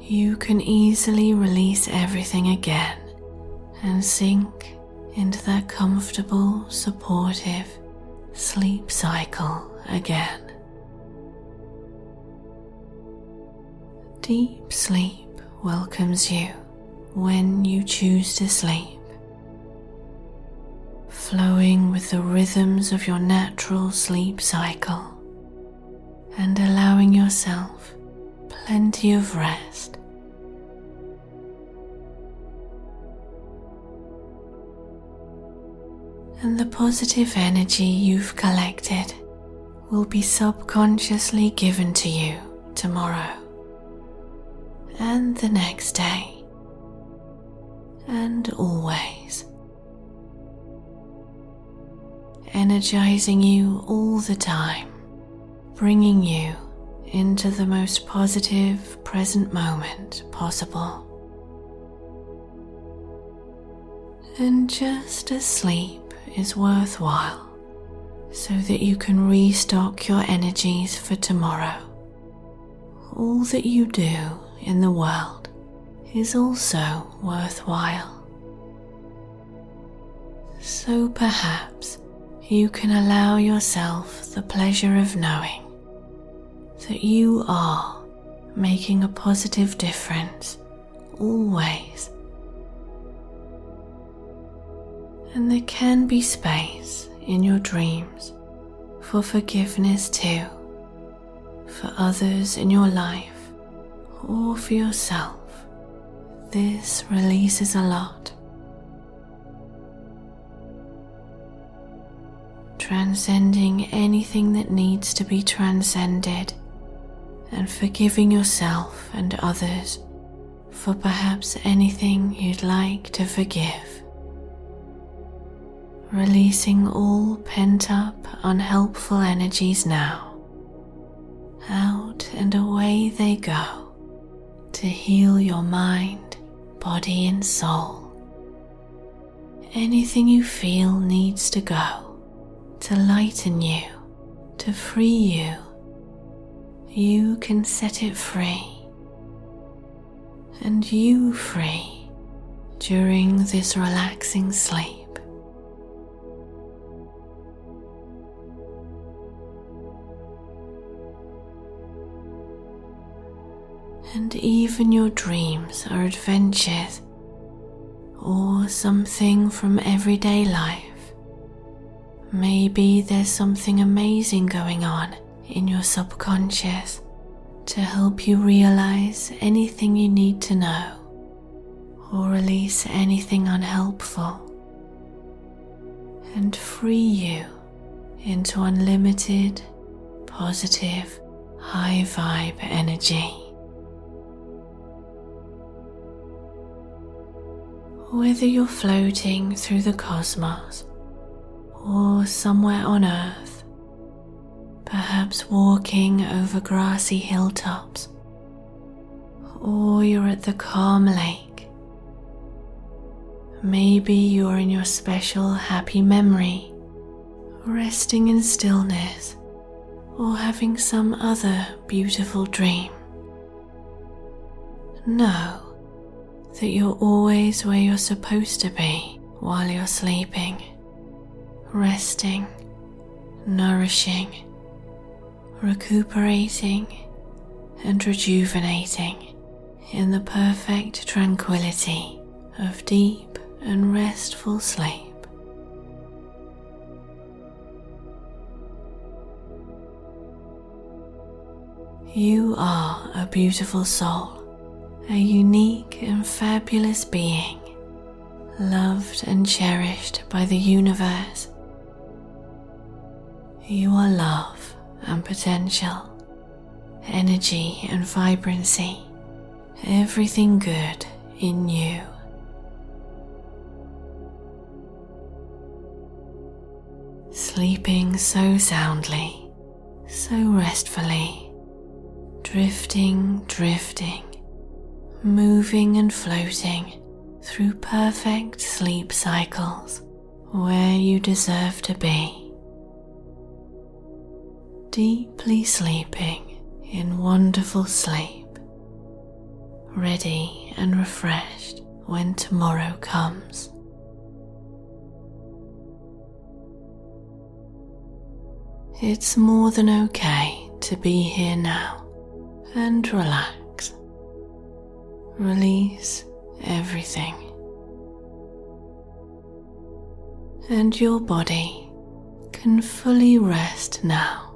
you can easily release everything again and sink into that comfortable, supportive sleep cycle again. Deep sleep welcomes you when you choose to sleep, flowing with the rhythms of your natural sleep cycle and allowing yourself plenty of rest. And the positive energy you've collected will be subconsciously given to you tomorrow and the next day, and always. Energizing you all the time, bringing you into the most positive present moment possible. And just as sleep is worthwhile, so that you can restock your energies for tomorrow, all that you do in the world is also worthwhile. So perhaps you can allow yourself the pleasure of knowing that you are making a positive difference always. And there can be space in your dreams for forgiveness too, for others in your life or for yourself. This releases a lot. Transcending anything that needs to be transcended and forgiving yourself and others for perhaps anything you'd like to forgive. Releasing all pent up, unhelpful energies now. Out and away they go to heal your mind, body, and soul. Anything you feel needs to go to lighten you, to free you. You can set it free, and you free during this relaxing sleep. And even your dreams are adventures or something from everyday life. Maybe there's something amazing going on in your subconscious to help you realize anything you need to know or release anything unhelpful and free you into unlimited, positive, high vibe energy Whether you're floating through the cosmos or somewhere on Earth, perhaps walking over grassy hilltops, or you're at the calm lake. Maybe you're in your special happy memory, resting in stillness, or having some other beautiful dream. Know that you're always where you're supposed to be while you're sleeping, resting, nourishing, recuperating, and rejuvenating in the perfect tranquility of deep and restful sleep. You are a beautiful soul a unique and fabulous being, loved and cherished by the universe. You are love and potential, energy and vibrancy, everything good in you. Sleeping so soundly, so restfully, drifting, drifting moving and floating through perfect sleep cycles where you deserve to be. Deeply sleeping in wonderful sleep, ready and refreshed when tomorrow comes. It's more than okay to be here now and relax. Release everything. And your body can fully rest now.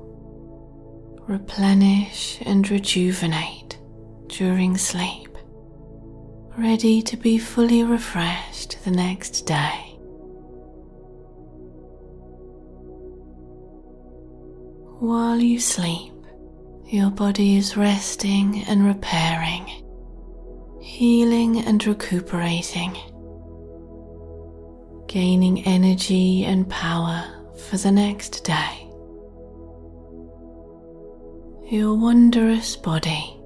Replenish and rejuvenate during sleep, ready to be fully refreshed the next day. While you sleep, your body is resting and repairing healing and recuperating, gaining energy and power for the next day. Your wondrous body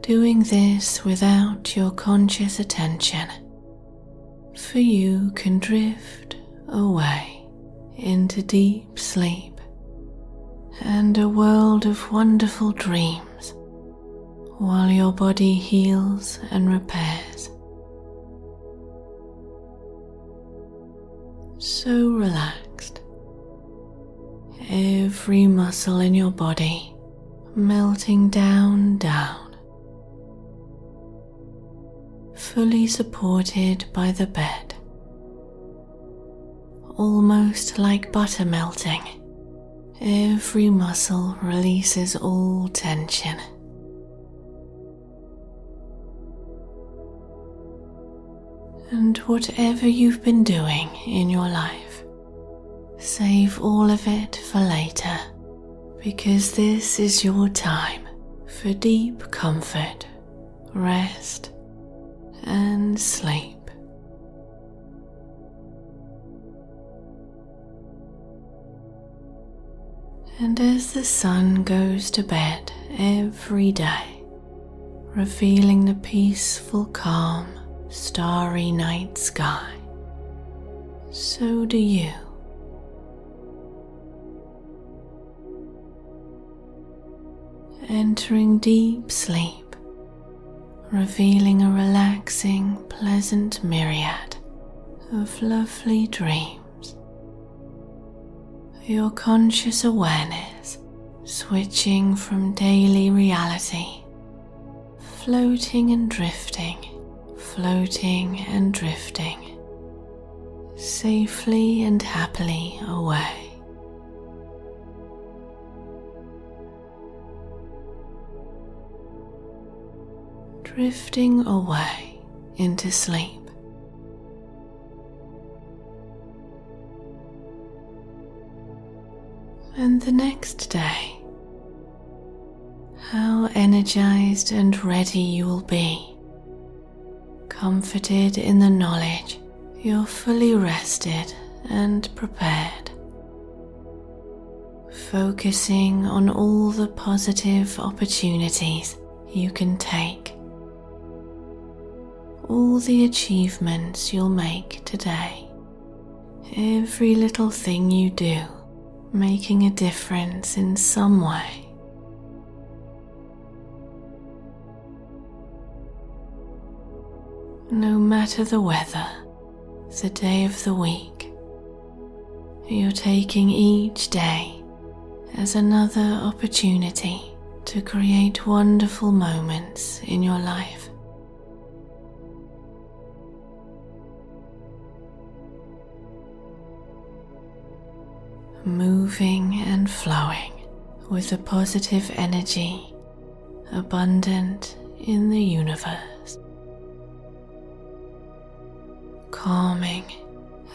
doing this without your conscious attention, for you can drift away into deep sleep and a world of wonderful dreams while your body heals and repairs. So relaxed, every muscle in your body melting down, down, fully supported by the bed, almost like butter melting. Every muscle releases all tension. And whatever you've been doing in your life, save all of it for later because this is your time for deep comfort, rest, and sleep. And as the sun goes to bed every day, revealing the peaceful calm starry night sky, so do you. Entering deep sleep, revealing a relaxing, pleasant myriad of lovely dreams. Your conscious awareness switching from daily reality, floating and drifting floating and drifting safely and happily away. Drifting away into sleep. And the next day, how energized and ready you will be comforted in the knowledge you're fully rested and prepared. Focusing on all the positive opportunities you can take, all the achievements you'll make today, every little thing you do making a difference in some way. No matter the weather, the day of the week, you're taking each day as another opportunity to create wonderful moments in your life. Moving and flowing with a positive energy abundant in the universe. Calming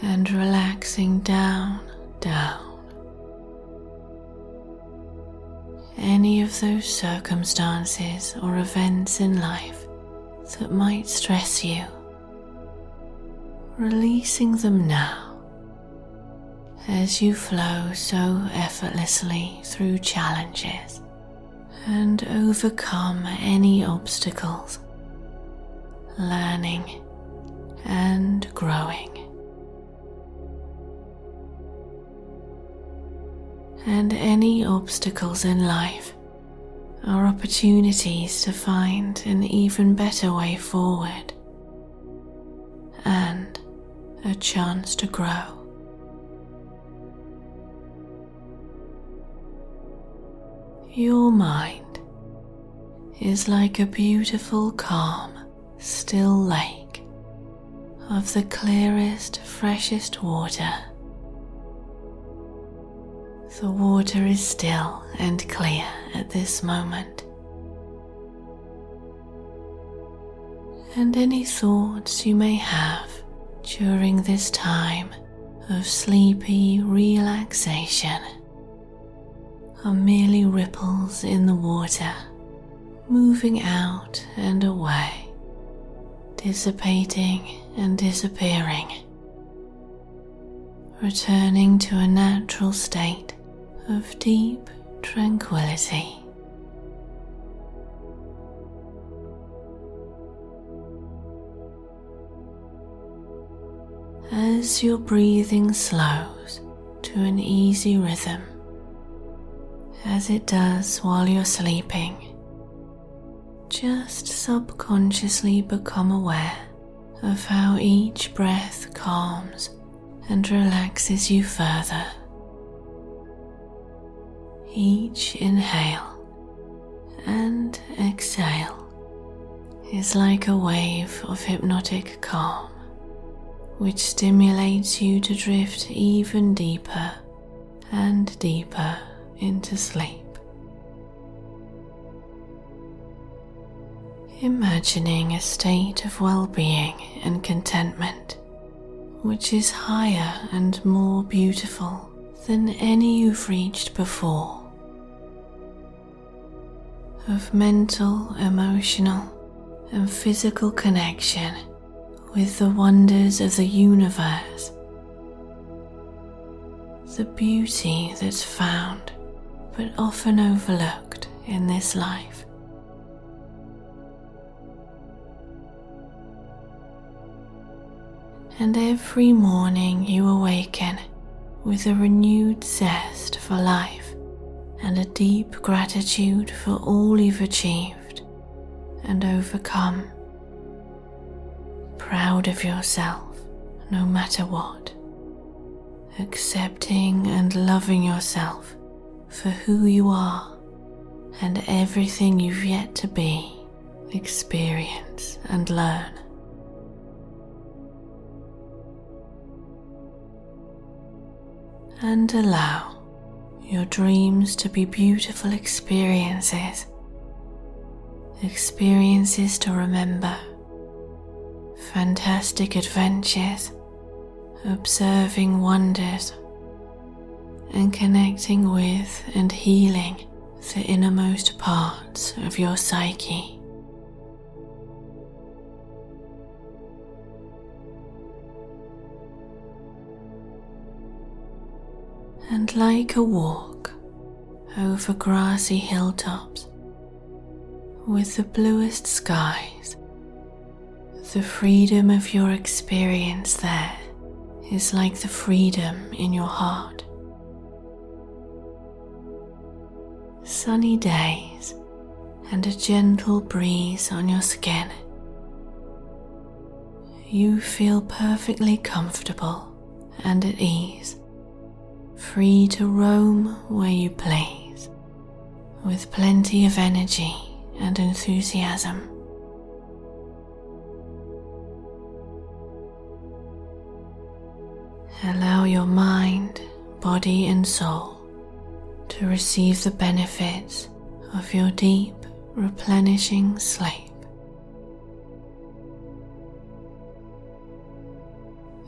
and relaxing down, down. Any of those circumstances or events in life that might stress you, releasing them now as you flow so effortlessly through challenges and overcome any obstacles, learning and growing. And any obstacles in life are opportunities to find an even better way forward and a chance to grow. Your mind is like a beautiful, calm, still lake of the clearest, freshest water. The water is still and clear at this moment. And any thoughts you may have during this time of sleepy relaxation are merely ripples in the water, moving out and away, dissipating and disappearing, returning to a natural state of deep tranquility. As your breathing slows to an easy rhythm, as it does while you're sleeping. Just subconsciously become aware of how each breath calms and relaxes you further. Each inhale and exhale is like a wave of hypnotic calm, which stimulates you to drift even deeper and deeper into sleep. Imagining a state of well being and contentment which is higher and more beautiful than any you've reached before. Of mental, emotional, and physical connection with the wonders of the universe. The beauty that's found but often overlooked in this life. And every morning you awaken with a renewed zest for life and a deep gratitude for all you've achieved and overcome. Proud of yourself no matter what. Accepting and loving yourself for who you are and everything you've yet to be, experience, and learn. And allow your dreams to be beautiful experiences, experiences to remember, fantastic adventures, observing wonders. And connecting with and healing the innermost parts of your psyche. And like a walk over grassy hilltops with the bluest skies, the freedom of your experience there is like the freedom in your heart. Sunny days and a gentle breeze on your skin. You feel perfectly comfortable and at ease, free to roam where you please, with plenty of energy and enthusiasm. Allow your mind, body, and soul to receive the benefits of your deep, replenishing sleep.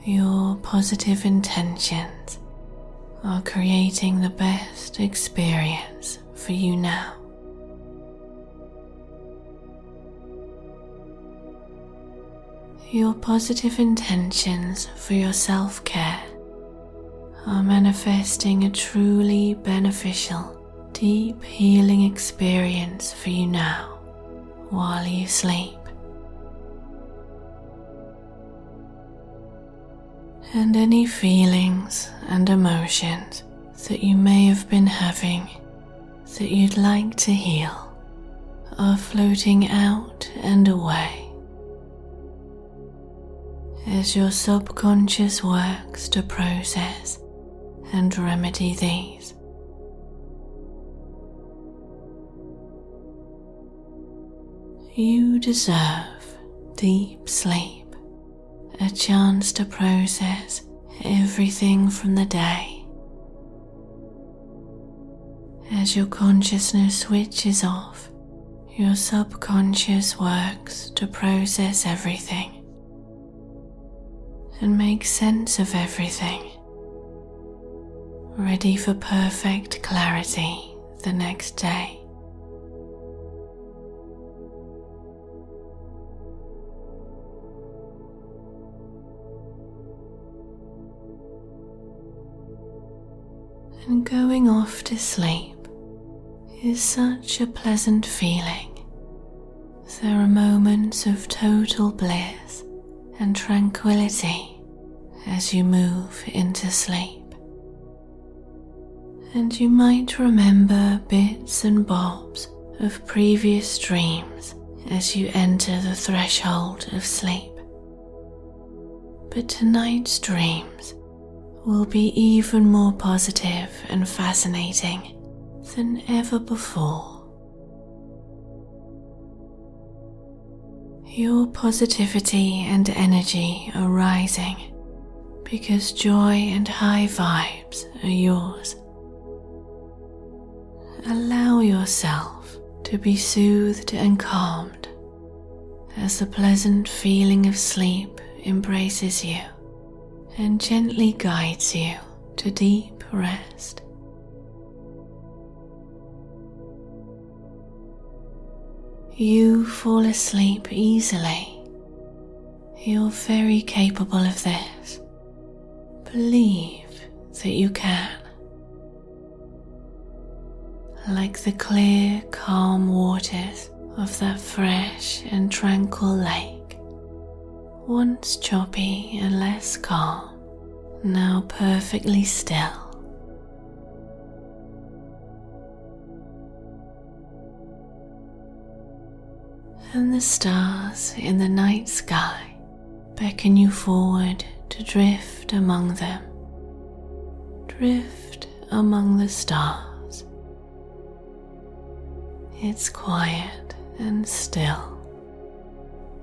Your positive intentions are creating the best experience for you now. Your positive intentions for your self care are manifesting a truly beneficial, deep healing experience for you now while you sleep. And any feelings and emotions that you may have been having that you'd like to heal are floating out and away as your subconscious works to process and remedy these. You deserve deep sleep, a chance to process everything from the day. As your consciousness switches off, your subconscious works to process everything and make sense of everything, ready for perfect clarity the next day. And going off to sleep is such a pleasant feeling. There are moments of total bliss and tranquility as you move into sleep. And you might remember bits and bobs of previous dreams as you enter the threshold of sleep. But tonight's dreams will be even more positive and fascinating than ever before. Your positivity and energy are rising because joy and high vibes are yours. Allow yourself to be soothed and calmed as the pleasant feeling of sleep embraces you and gently guides you to deep rest. You fall asleep easily. You're very capable of this. Believe that you can. Like the clear, calm waters of that fresh and tranquil lake, once choppy and less calm, now perfectly still. and the stars in the night sky beckon you forward to drift among them. Drift among the stars. It's quiet and still,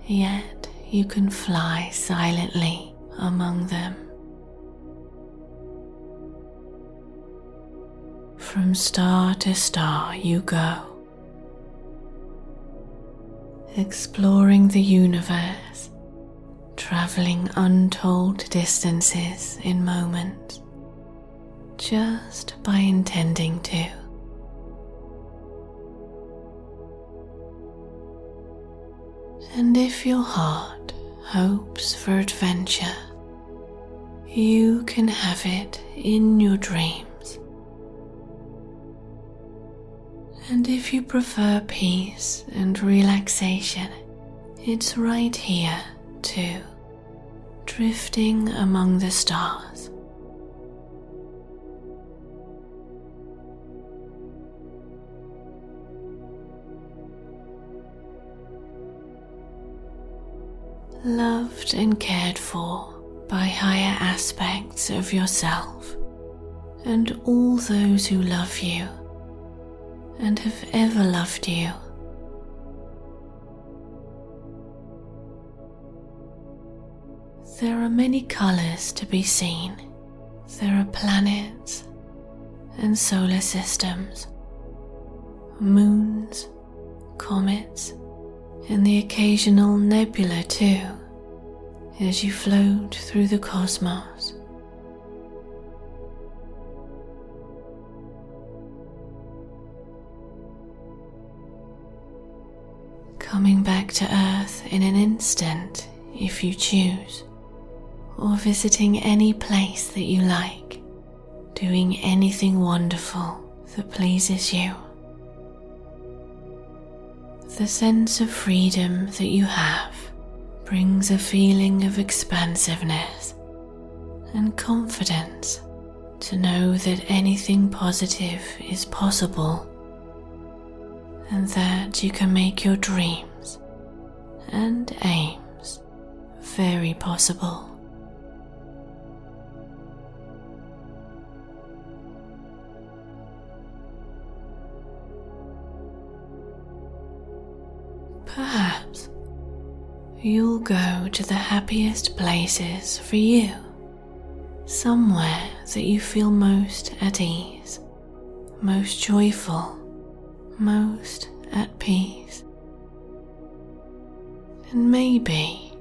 yet you can fly silently among them. From star to star you go exploring the universe, traveling untold distances in moments, just by intending to. And if your heart hopes for adventure, you can have it in your dreams. And if you prefer peace and relaxation, it's right here too, drifting among the stars. Loved and cared for by higher aspects of yourself and all those who love you and have ever loved you. There are many colours to be seen. There are planets and solar systems, moons, comets, and the occasional nebula too, as you float through the cosmos. coming back to Earth in an instant if you choose, or visiting any place that you like, doing anything wonderful that pleases you. The sense of freedom that you have brings a feeling of expansiveness and confidence to know that anything positive is possible and that you can make your dreams and aims very possible. Perhaps you'll go to the happiest places for you, somewhere that you feel most at ease, most joyful most at peace. And maybe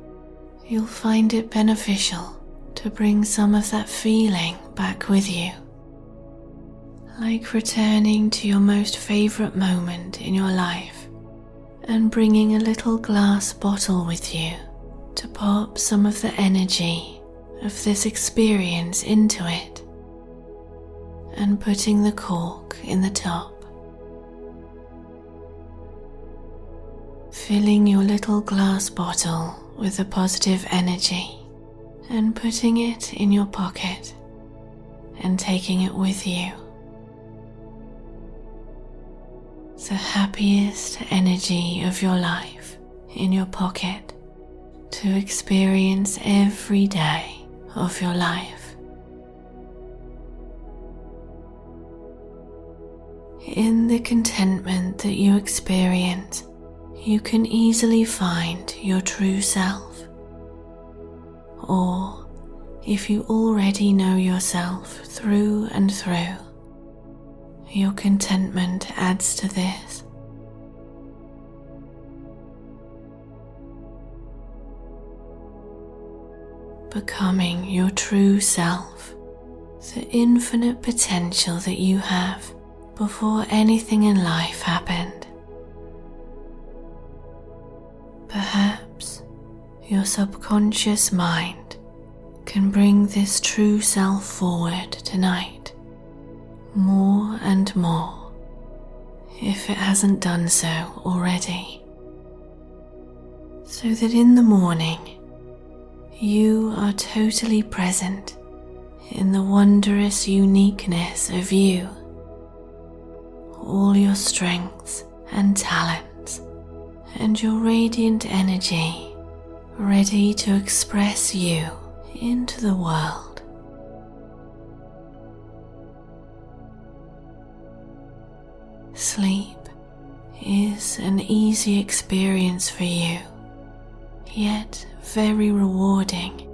you'll find it beneficial to bring some of that feeling back with you. Like returning to your most favourite moment in your life and bringing a little glass bottle with you to pop some of the energy of this experience into it and putting the cork in the top. filling your little glass bottle with the positive energy and putting it in your pocket and taking it with you. The happiest energy of your life in your pocket to experience every day of your life. In the contentment that you experience you can easily find your true self. Or if you already know yourself through and through, your contentment adds to this. Becoming your true self, the infinite potential that you have before anything in life happened. Perhaps your subconscious mind can bring this true self forward tonight more and more if it hasn't done so already. So that in the morning you are totally present in the wondrous uniqueness of you, all your strengths and talents and your radiant energy ready to express you into the world. Sleep is an easy experience for you, yet very rewarding,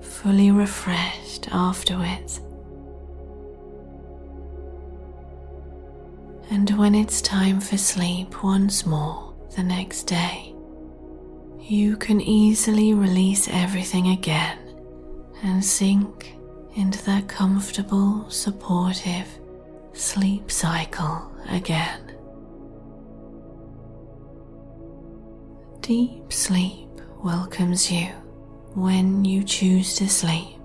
fully refreshed afterwards. And when it's time for sleep once more, the next day, you can easily release everything again and sink into that comfortable, supportive sleep cycle again. Deep sleep welcomes you when you choose to sleep,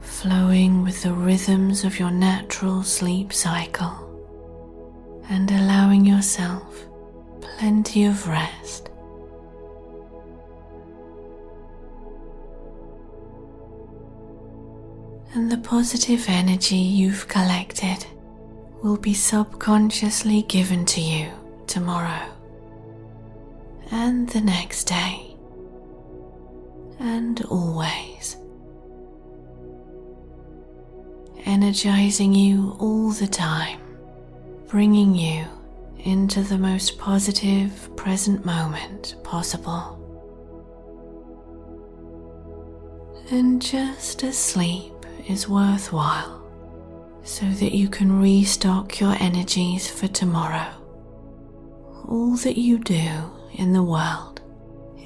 flowing with the rhythms of your natural sleep cycle and allowing yourself plenty of rest. And the positive energy you've collected will be subconsciously given to you tomorrow and the next day and always. Energizing you all the time, bringing you into the most positive present moment possible. And just as sleep is worthwhile, so that you can restock your energies for tomorrow, all that you do in the world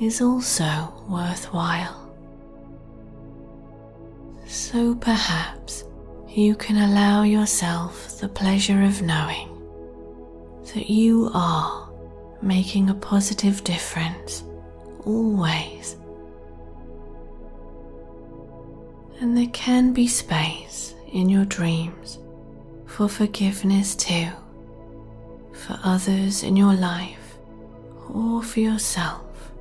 is also worthwhile. So perhaps you can allow yourself the pleasure of knowing that you are making a positive difference always. And there can be space in your dreams for forgiveness too, for others in your life or for yourself.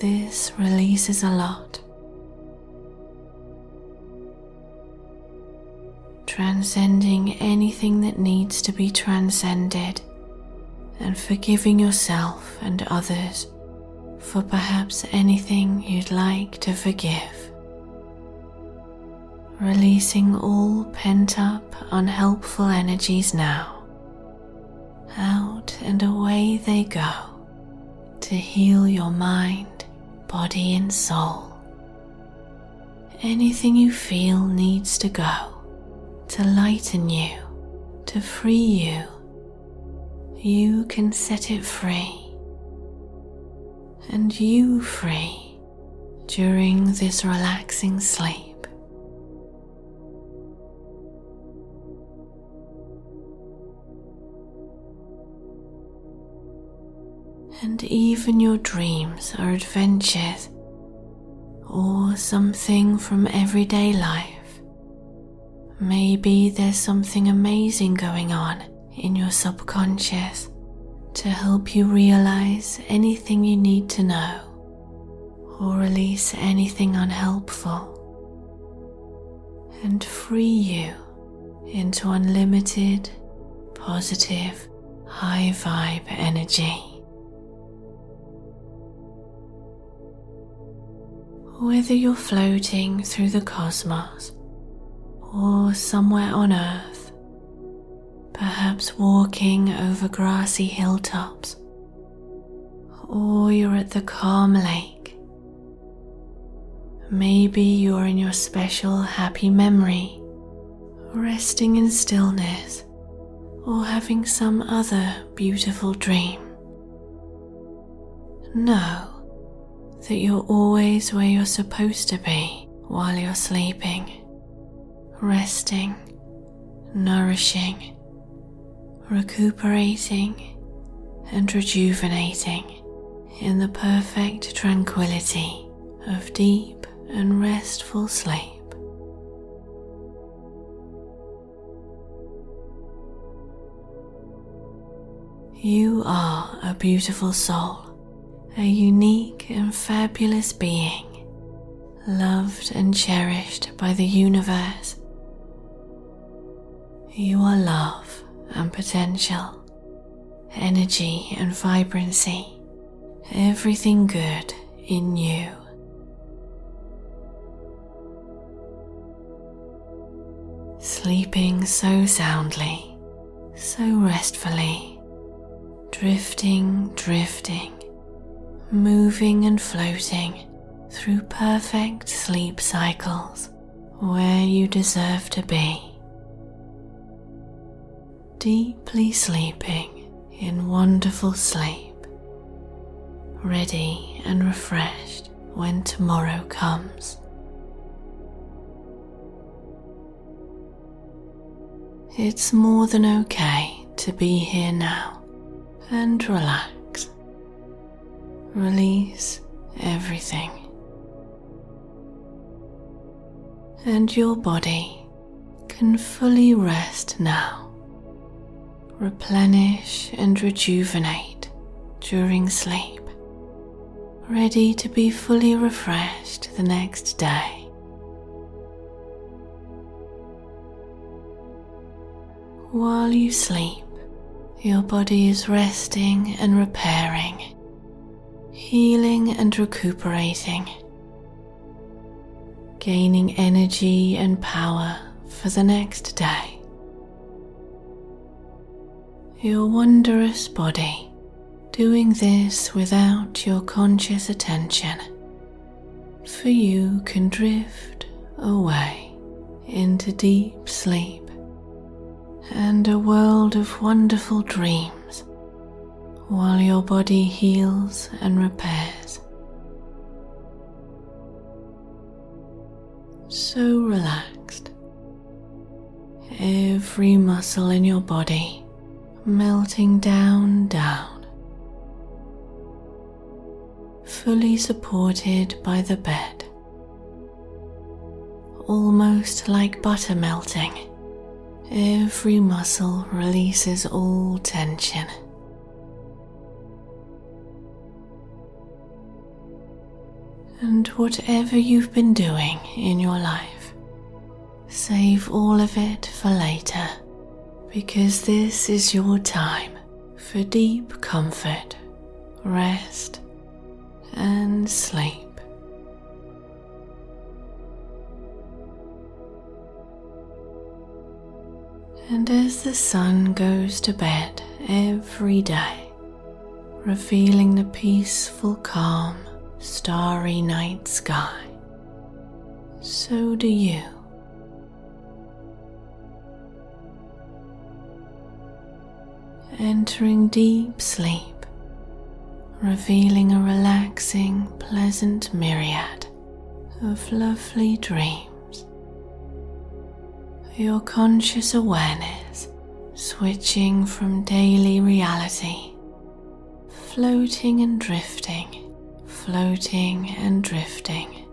This releases a lot. Transcending anything that needs to be transcended and forgiving yourself and others for perhaps anything you'd like to forgive. Releasing all pent up, unhelpful energies now. Out and away they go to heal your mind, body, and soul. Anything you feel needs to go to lighten you, to free you. You can set it free, and you free during this relaxing sleep. And even your dreams are adventures or something from everyday life. Maybe there's something amazing going on in your subconscious to help you realize anything you need to know or release anything unhelpful and free you into unlimited, positive, high vibe energy. Whether you're floating through the cosmos or somewhere on Earth, perhaps walking over grassy hilltops, or you're at the calm lake. Maybe you're in your special happy memory, resting in stillness, or having some other beautiful dream. Know that you're always where you're supposed to be while you're sleeping, resting, nourishing, recuperating, and rejuvenating in the perfect tranquility of deep and restful sleep. You are a beautiful soul a unique and fabulous being, loved and cherished by the universe. You are love and potential, energy and vibrancy, everything good in you. Sleeping so soundly, so restfully, drifting, drifting moving and floating through perfect sleep cycles where you deserve to be. Deeply sleeping in wonderful sleep, ready and refreshed when tomorrow comes. It's more than okay to be here now and relax release everything. And your body can fully rest now, replenish and rejuvenate during sleep, ready to be fully refreshed the next day. While you sleep, your body is resting and repairing, healing and recuperating, gaining energy and power for the next day. Your wondrous body doing this without your conscious attention, for you can drift away into deep sleep and a world of wonderful dreams while your body heals and repairs. So relaxed, every muscle in your body melting down, down, fully supported by the bed, almost like butter melting Every muscle releases all tension. And whatever you've been doing in your life, save all of it for later because this is your time for deep comfort, rest, and sleep. And as the sun goes to bed every day, revealing the peaceful, calm, starry night sky, so do you. Entering deep sleep, revealing a relaxing, pleasant myriad of lovely dreams your conscious awareness switching from daily reality, floating and drifting, floating and drifting,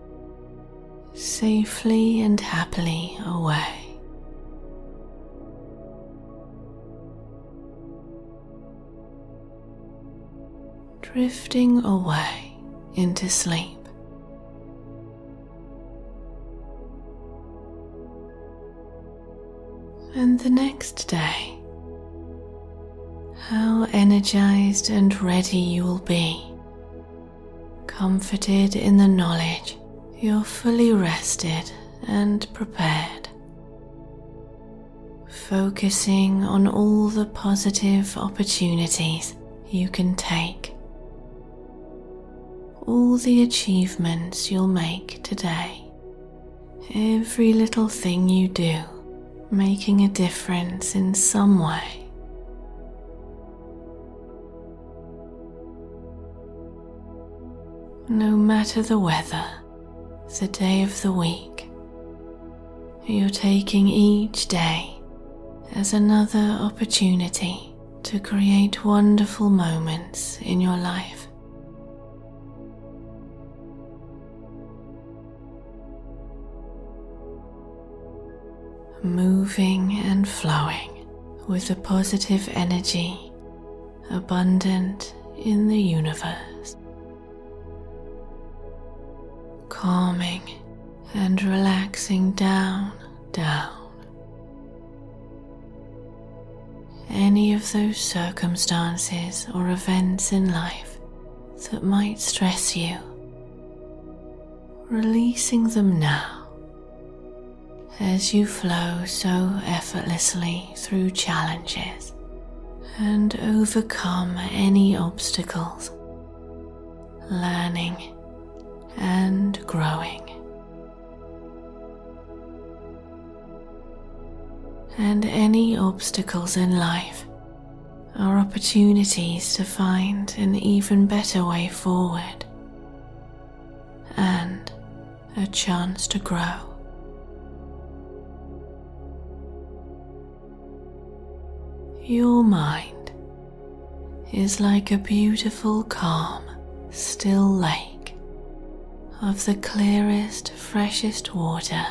safely and happily away. Drifting away into sleep. and the next day. How energized and ready you will be, comforted in the knowledge you're fully rested and prepared. Focusing on all the positive opportunities you can take, all the achievements you'll make today, every little thing you do making a difference in some way. No matter the weather, the day of the week, you're taking each day as another opportunity to create wonderful moments in your life. moving and flowing with a positive energy abundant in the universe, calming and relaxing down, down. Any of those circumstances or events in life that might stress you, releasing them now as you flow so effortlessly through challenges and overcome any obstacles, learning and growing. And any obstacles in life are opportunities to find an even better way forward and a chance to grow. Your mind is like a beautiful, calm, still lake of the clearest, freshest water.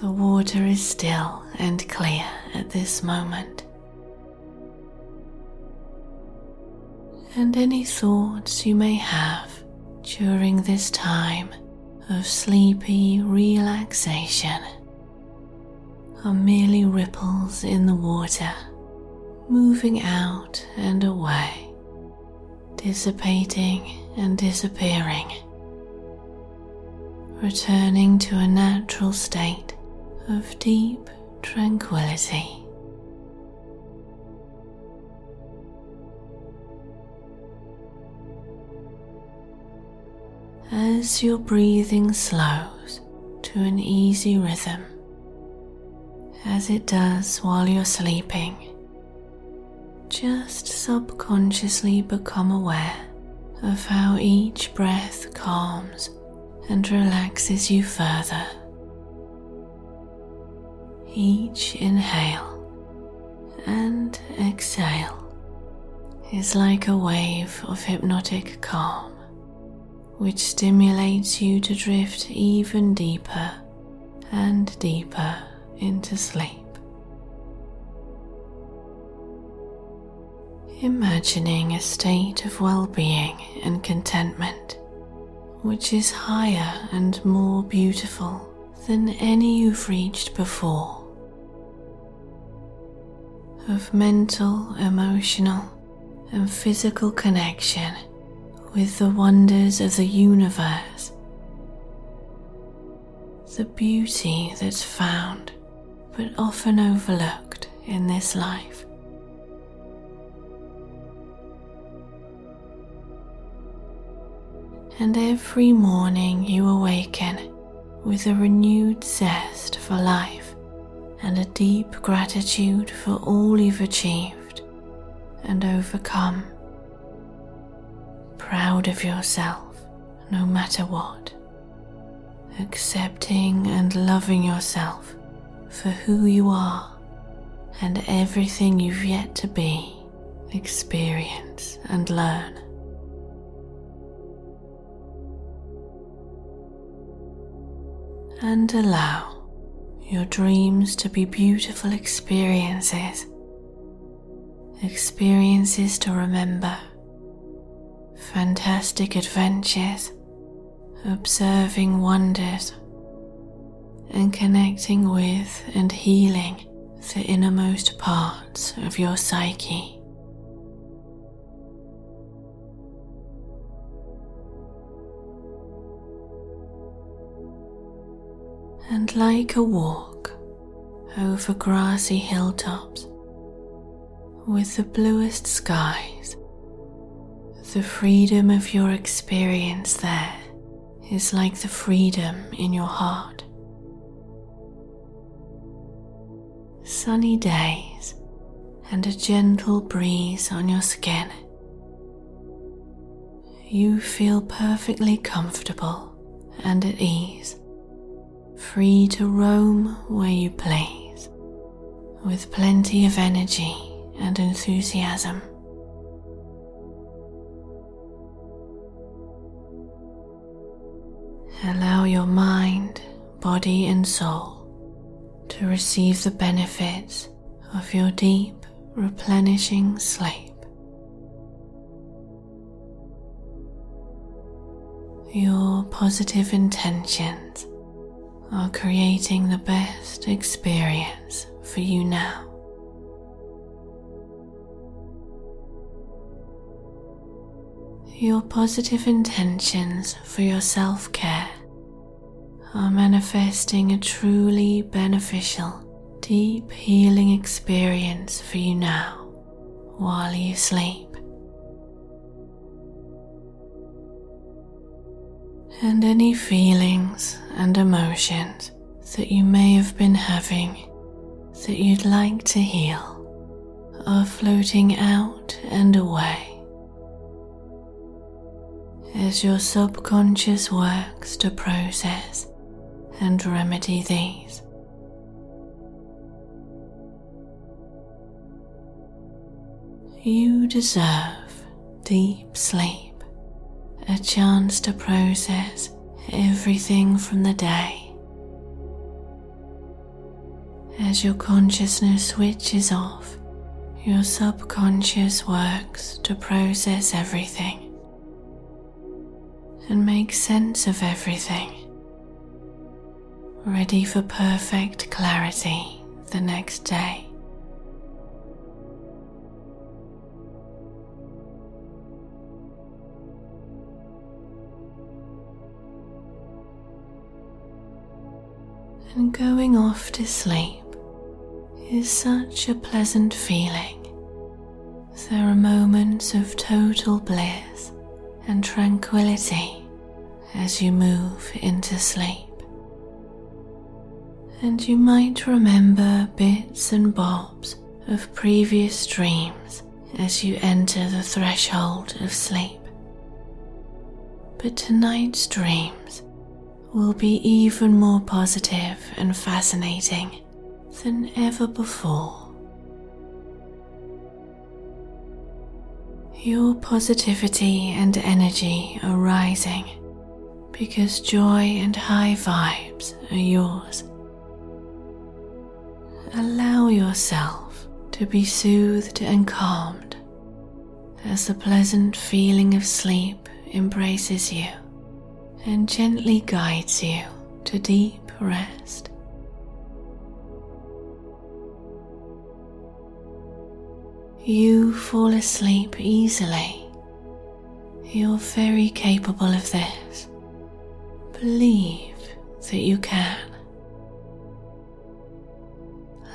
The water is still and clear at this moment. And any thoughts you may have during this time of sleepy relaxation are merely ripples in the water, moving out and away, dissipating and disappearing, returning to a natural state of deep tranquility. As your breathing slows to an easy rhythm, as it does while you're sleeping, just subconsciously become aware of how each breath calms and relaxes you further. Each inhale and exhale is like a wave of hypnotic calm, which stimulates you to drift even deeper and deeper into sleep. Imagining a state of well being and contentment which is higher and more beautiful than any you've reached before. Of mental, emotional, and physical connection with the wonders of the universe. The beauty that's found but often overlooked in this life. And every morning you awaken with a renewed zest for life and a deep gratitude for all you've achieved and overcome. Proud of yourself no matter what. Accepting and loving yourself for who you are and everything you've yet to be, experience, and learn. And allow your dreams to be beautiful experiences, experiences to remember, fantastic adventures, observing wonders. And connecting with and healing the innermost parts of your psyche. And like a walk over grassy hilltops with the bluest skies, the freedom of your experience there is like the freedom in your heart. sunny days and a gentle breeze on your skin, you feel perfectly comfortable and at ease, free to roam where you please, with plenty of energy and enthusiasm. Allow your mind, body, and soul to receive the benefits of your deep, replenishing sleep. Your positive intentions are creating the best experience for you now. Your positive intentions for your self care are manifesting a truly beneficial, deep healing experience for you now while you sleep. And any feelings and emotions that you may have been having that you'd like to heal are floating out and away as your subconscious works to process and remedy these. You deserve deep sleep, a chance to process everything from the day. As your consciousness switches off, your subconscious works to process everything and make sense of everything, ready for perfect clarity the next day. And going off to sleep is such a pleasant feeling. There are moments of total bliss and tranquility as you move into sleep. And you might remember bits and bobs of previous dreams as you enter the threshold of sleep. But tonight's dreams will be even more positive and fascinating than ever before. Your positivity and energy are rising because joy and high vibes are yours. Allow yourself to be soothed and calmed as the pleasant feeling of sleep embraces you and gently guides you to deep rest. You fall asleep easily. You're very capable of this. Believe that you can.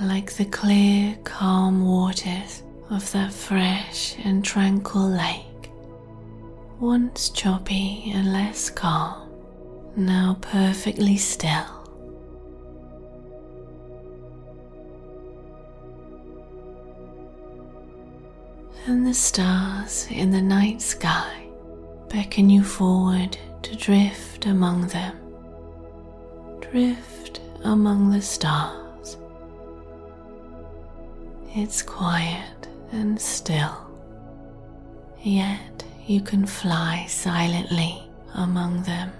Like the clear, calm waters of that fresh and tranquil lake once choppy and less calm, now perfectly still. And the stars in the night sky beckon you forward to drift among them. Drift among the stars. It's quiet and still, yet you can fly silently among them.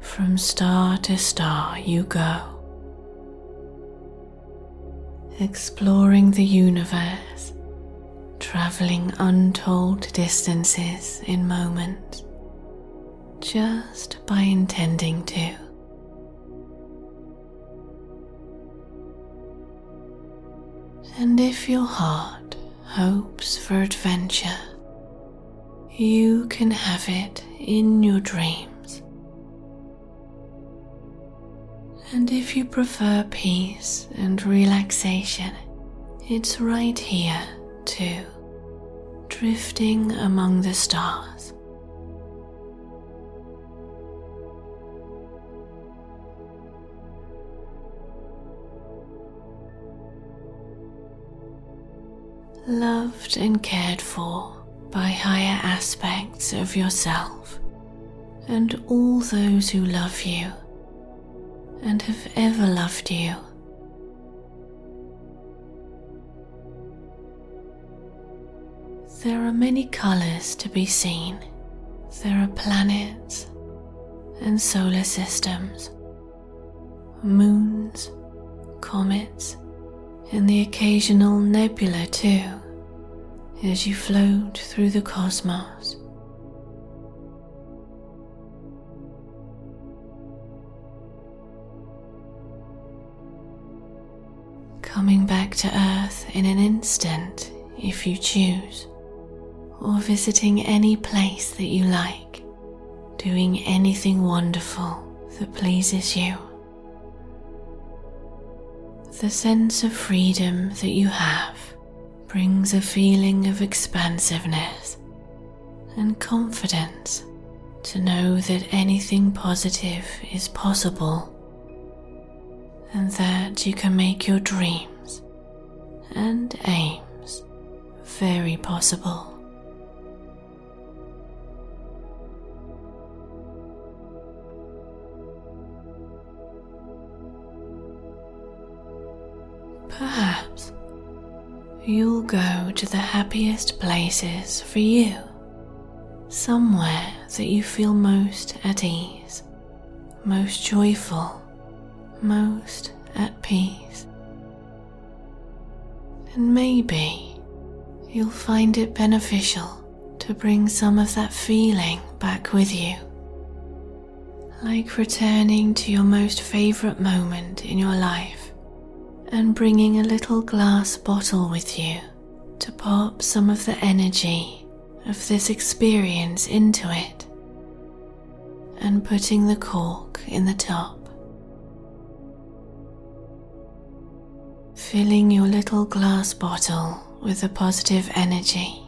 From star to star you go, exploring the universe, traveling untold distances in moments, just by intending to. And if your heart hopes for adventure, you can have it in your dreams. And if you prefer peace and relaxation, it's right here too, drifting among the stars. Loved and cared for by higher aspects of yourself and all those who love you and have ever loved you. There are many colours to be seen. There are planets and solar systems, moons, comets, and the occasional nebula too, as you float through the cosmos. Coming back to Earth in an instant if you choose, or visiting any place that you like, doing anything wonderful that pleases you the sense of freedom that you have brings a feeling of expansiveness and confidence to know that anything positive is possible and that you can make your dreams and aims very possible. Perhaps you'll go to the happiest places for you, somewhere that you feel most at ease, most joyful, most at peace. And maybe you'll find it beneficial to bring some of that feeling back with you. Like returning to your most favourite moment in your life and bringing a little glass bottle with you to pop some of the energy of this experience into it and putting the cork in the top. Filling your little glass bottle with the positive energy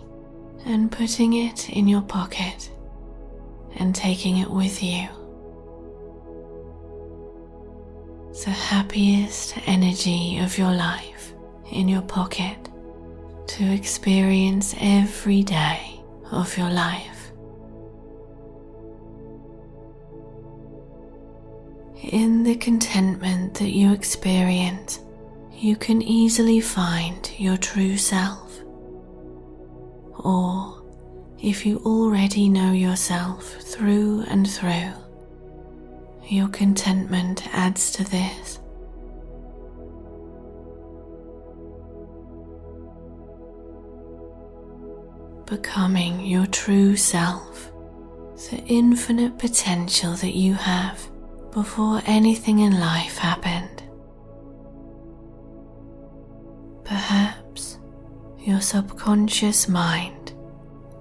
and putting it in your pocket and taking it with you. The happiest energy of your life in your pocket to experience every day of your life. In the contentment that you experience, you can easily find your true self. Or, if you already know yourself through and through, your contentment adds to this. becoming your true self, the infinite potential that you have before anything in life happened. Perhaps your subconscious mind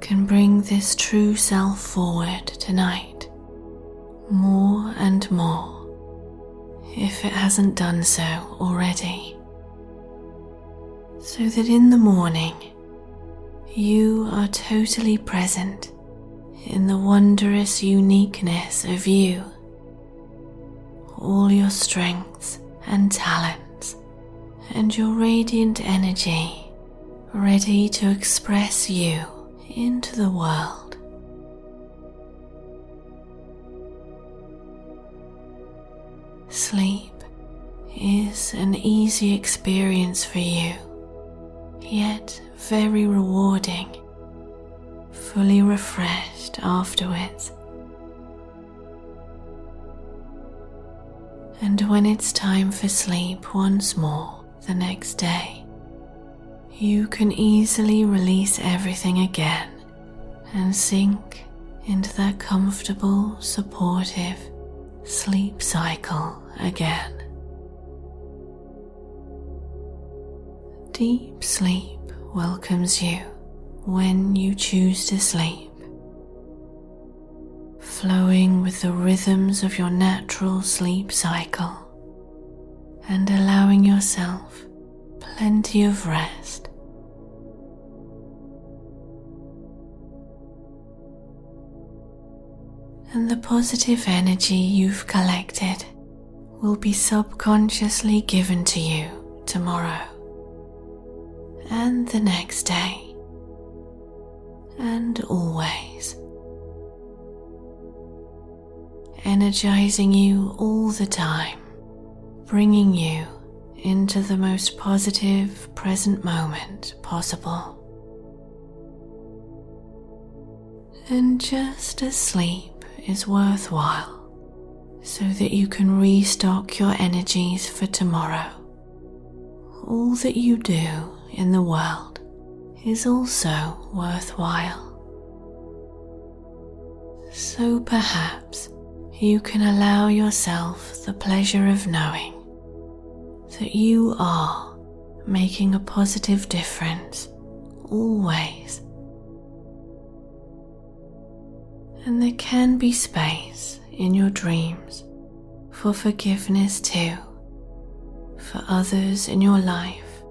can bring this true self forward tonight more and more if it hasn't done so already, so that in the morning you are totally present in the wondrous uniqueness of you, all your strengths and talents, and your radiant energy ready to express you into the world. Sleep is an easy experience for you, yet very rewarding, fully refreshed afterwards. And when it's time for sleep once more the next day, you can easily release everything again and sink into that comfortable, supportive sleep cycle again. Deep sleep welcomes you when you choose to sleep, flowing with the rhythms of your natural sleep cycle and allowing yourself plenty of rest. And the positive energy you've collected will be subconsciously given to you tomorrow and the next day, and always. Energizing you all the time, bringing you into the most positive present moment possible. And just as sleep is worthwhile, so that you can restock your energies for tomorrow, all that you do in the world is also worthwhile. So perhaps you can allow yourself the pleasure of knowing that you are making a positive difference always. And there can be space in your dreams for forgiveness too, for others in your life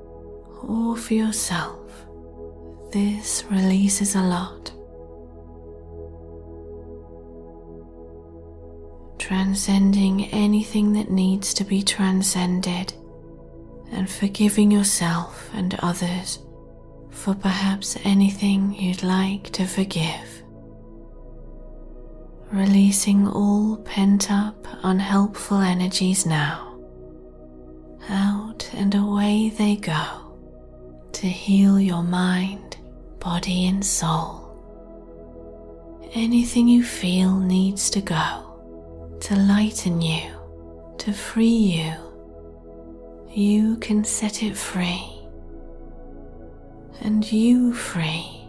or for yourself, this releases a lot. Transcending anything that needs to be transcended and forgiving yourself and others for perhaps anything you'd like to forgive. Releasing all pent up, unhelpful energies now. Out and away they go to heal your mind, body, and soul. Anything you feel needs to go to lighten you, to free you, you can set it free. And you free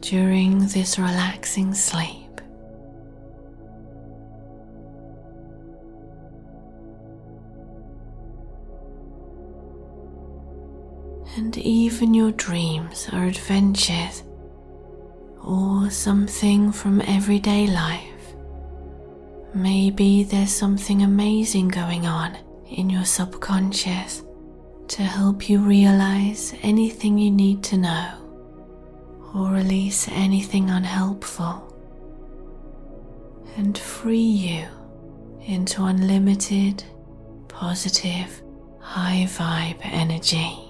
during this relaxing sleep. And even your dreams are adventures or something from everyday life. Maybe there's something amazing going on in your subconscious to help you realize anything you need to know or release anything unhelpful and free you into unlimited, positive, high vibe energy.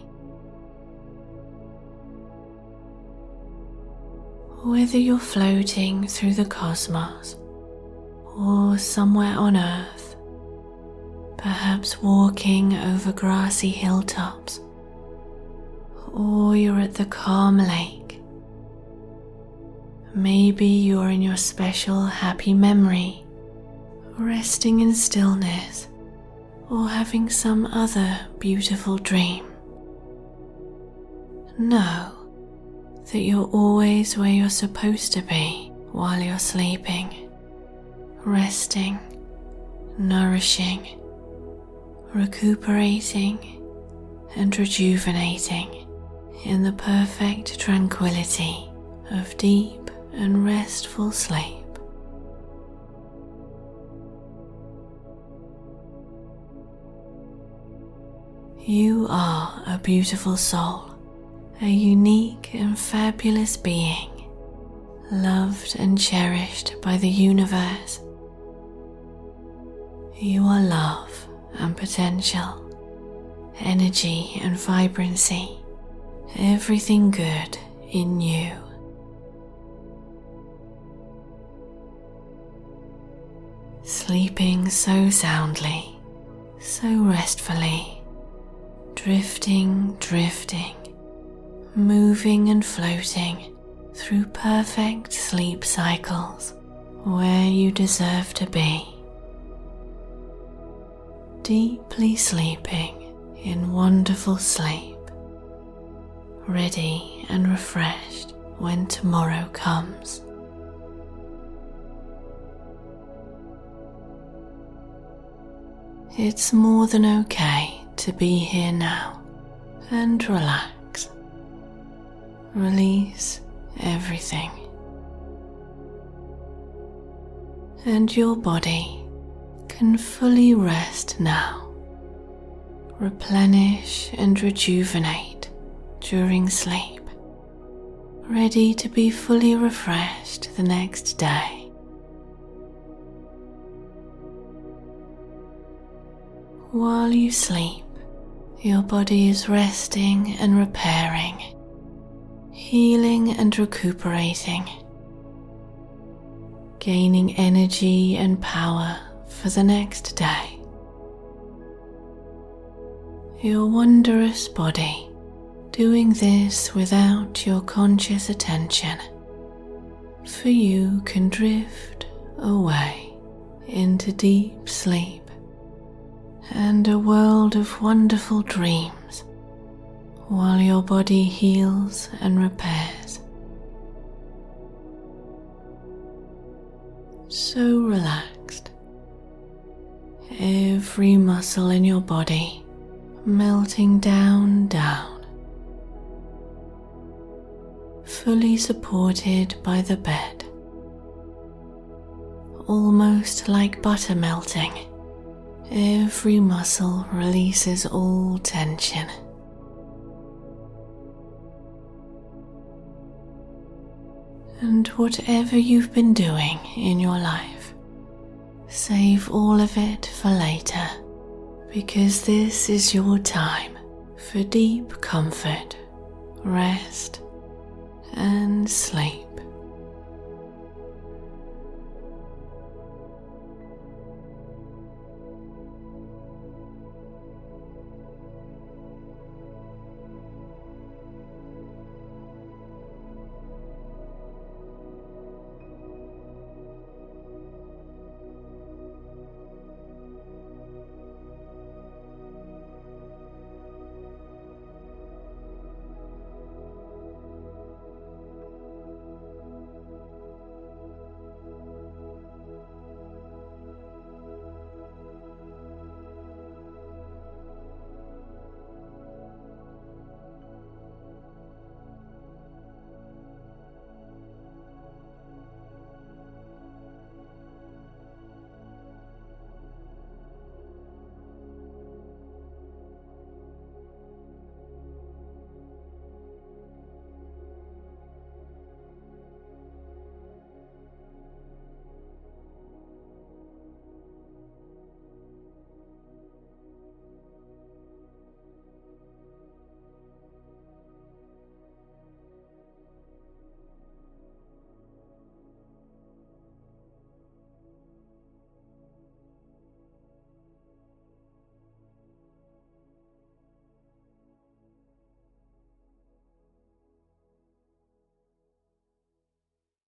Whether you're floating through the cosmos or somewhere on Earth, perhaps walking over grassy hilltops, or you're at the calm lake. Maybe you're in your special happy memory, resting in stillness, or having some other beautiful dream. Know that you're always where you're supposed to be while you're sleeping, resting, nourishing, recuperating, and rejuvenating in the perfect tranquility of deep and restful sleep. You are a beautiful soul a unique and fabulous being, loved and cherished by the universe. You are love and potential, energy and vibrancy, everything good in you. Sleeping so soundly, so restfully, drifting, drifting moving and floating through perfect sleep cycles where you deserve to be. Deeply sleeping in wonderful sleep, ready and refreshed when tomorrow comes. It's more than okay to be here now and relax release everything. And your body can fully rest now, replenish and rejuvenate during sleep, ready to be fully refreshed the next day. While you sleep, your body is resting and repairing healing and recuperating, gaining energy and power for the next day. Your wondrous body doing this without your conscious attention, for you can drift away into deep sleep and a world of wonderful dreams while your body heals and repairs. So relaxed, every muscle in your body melting down, down, fully supported by the bed, almost like butter melting. Every muscle releases all tension. And whatever you've been doing in your life, save all of it for later because this is your time for deep comfort, rest, and sleep.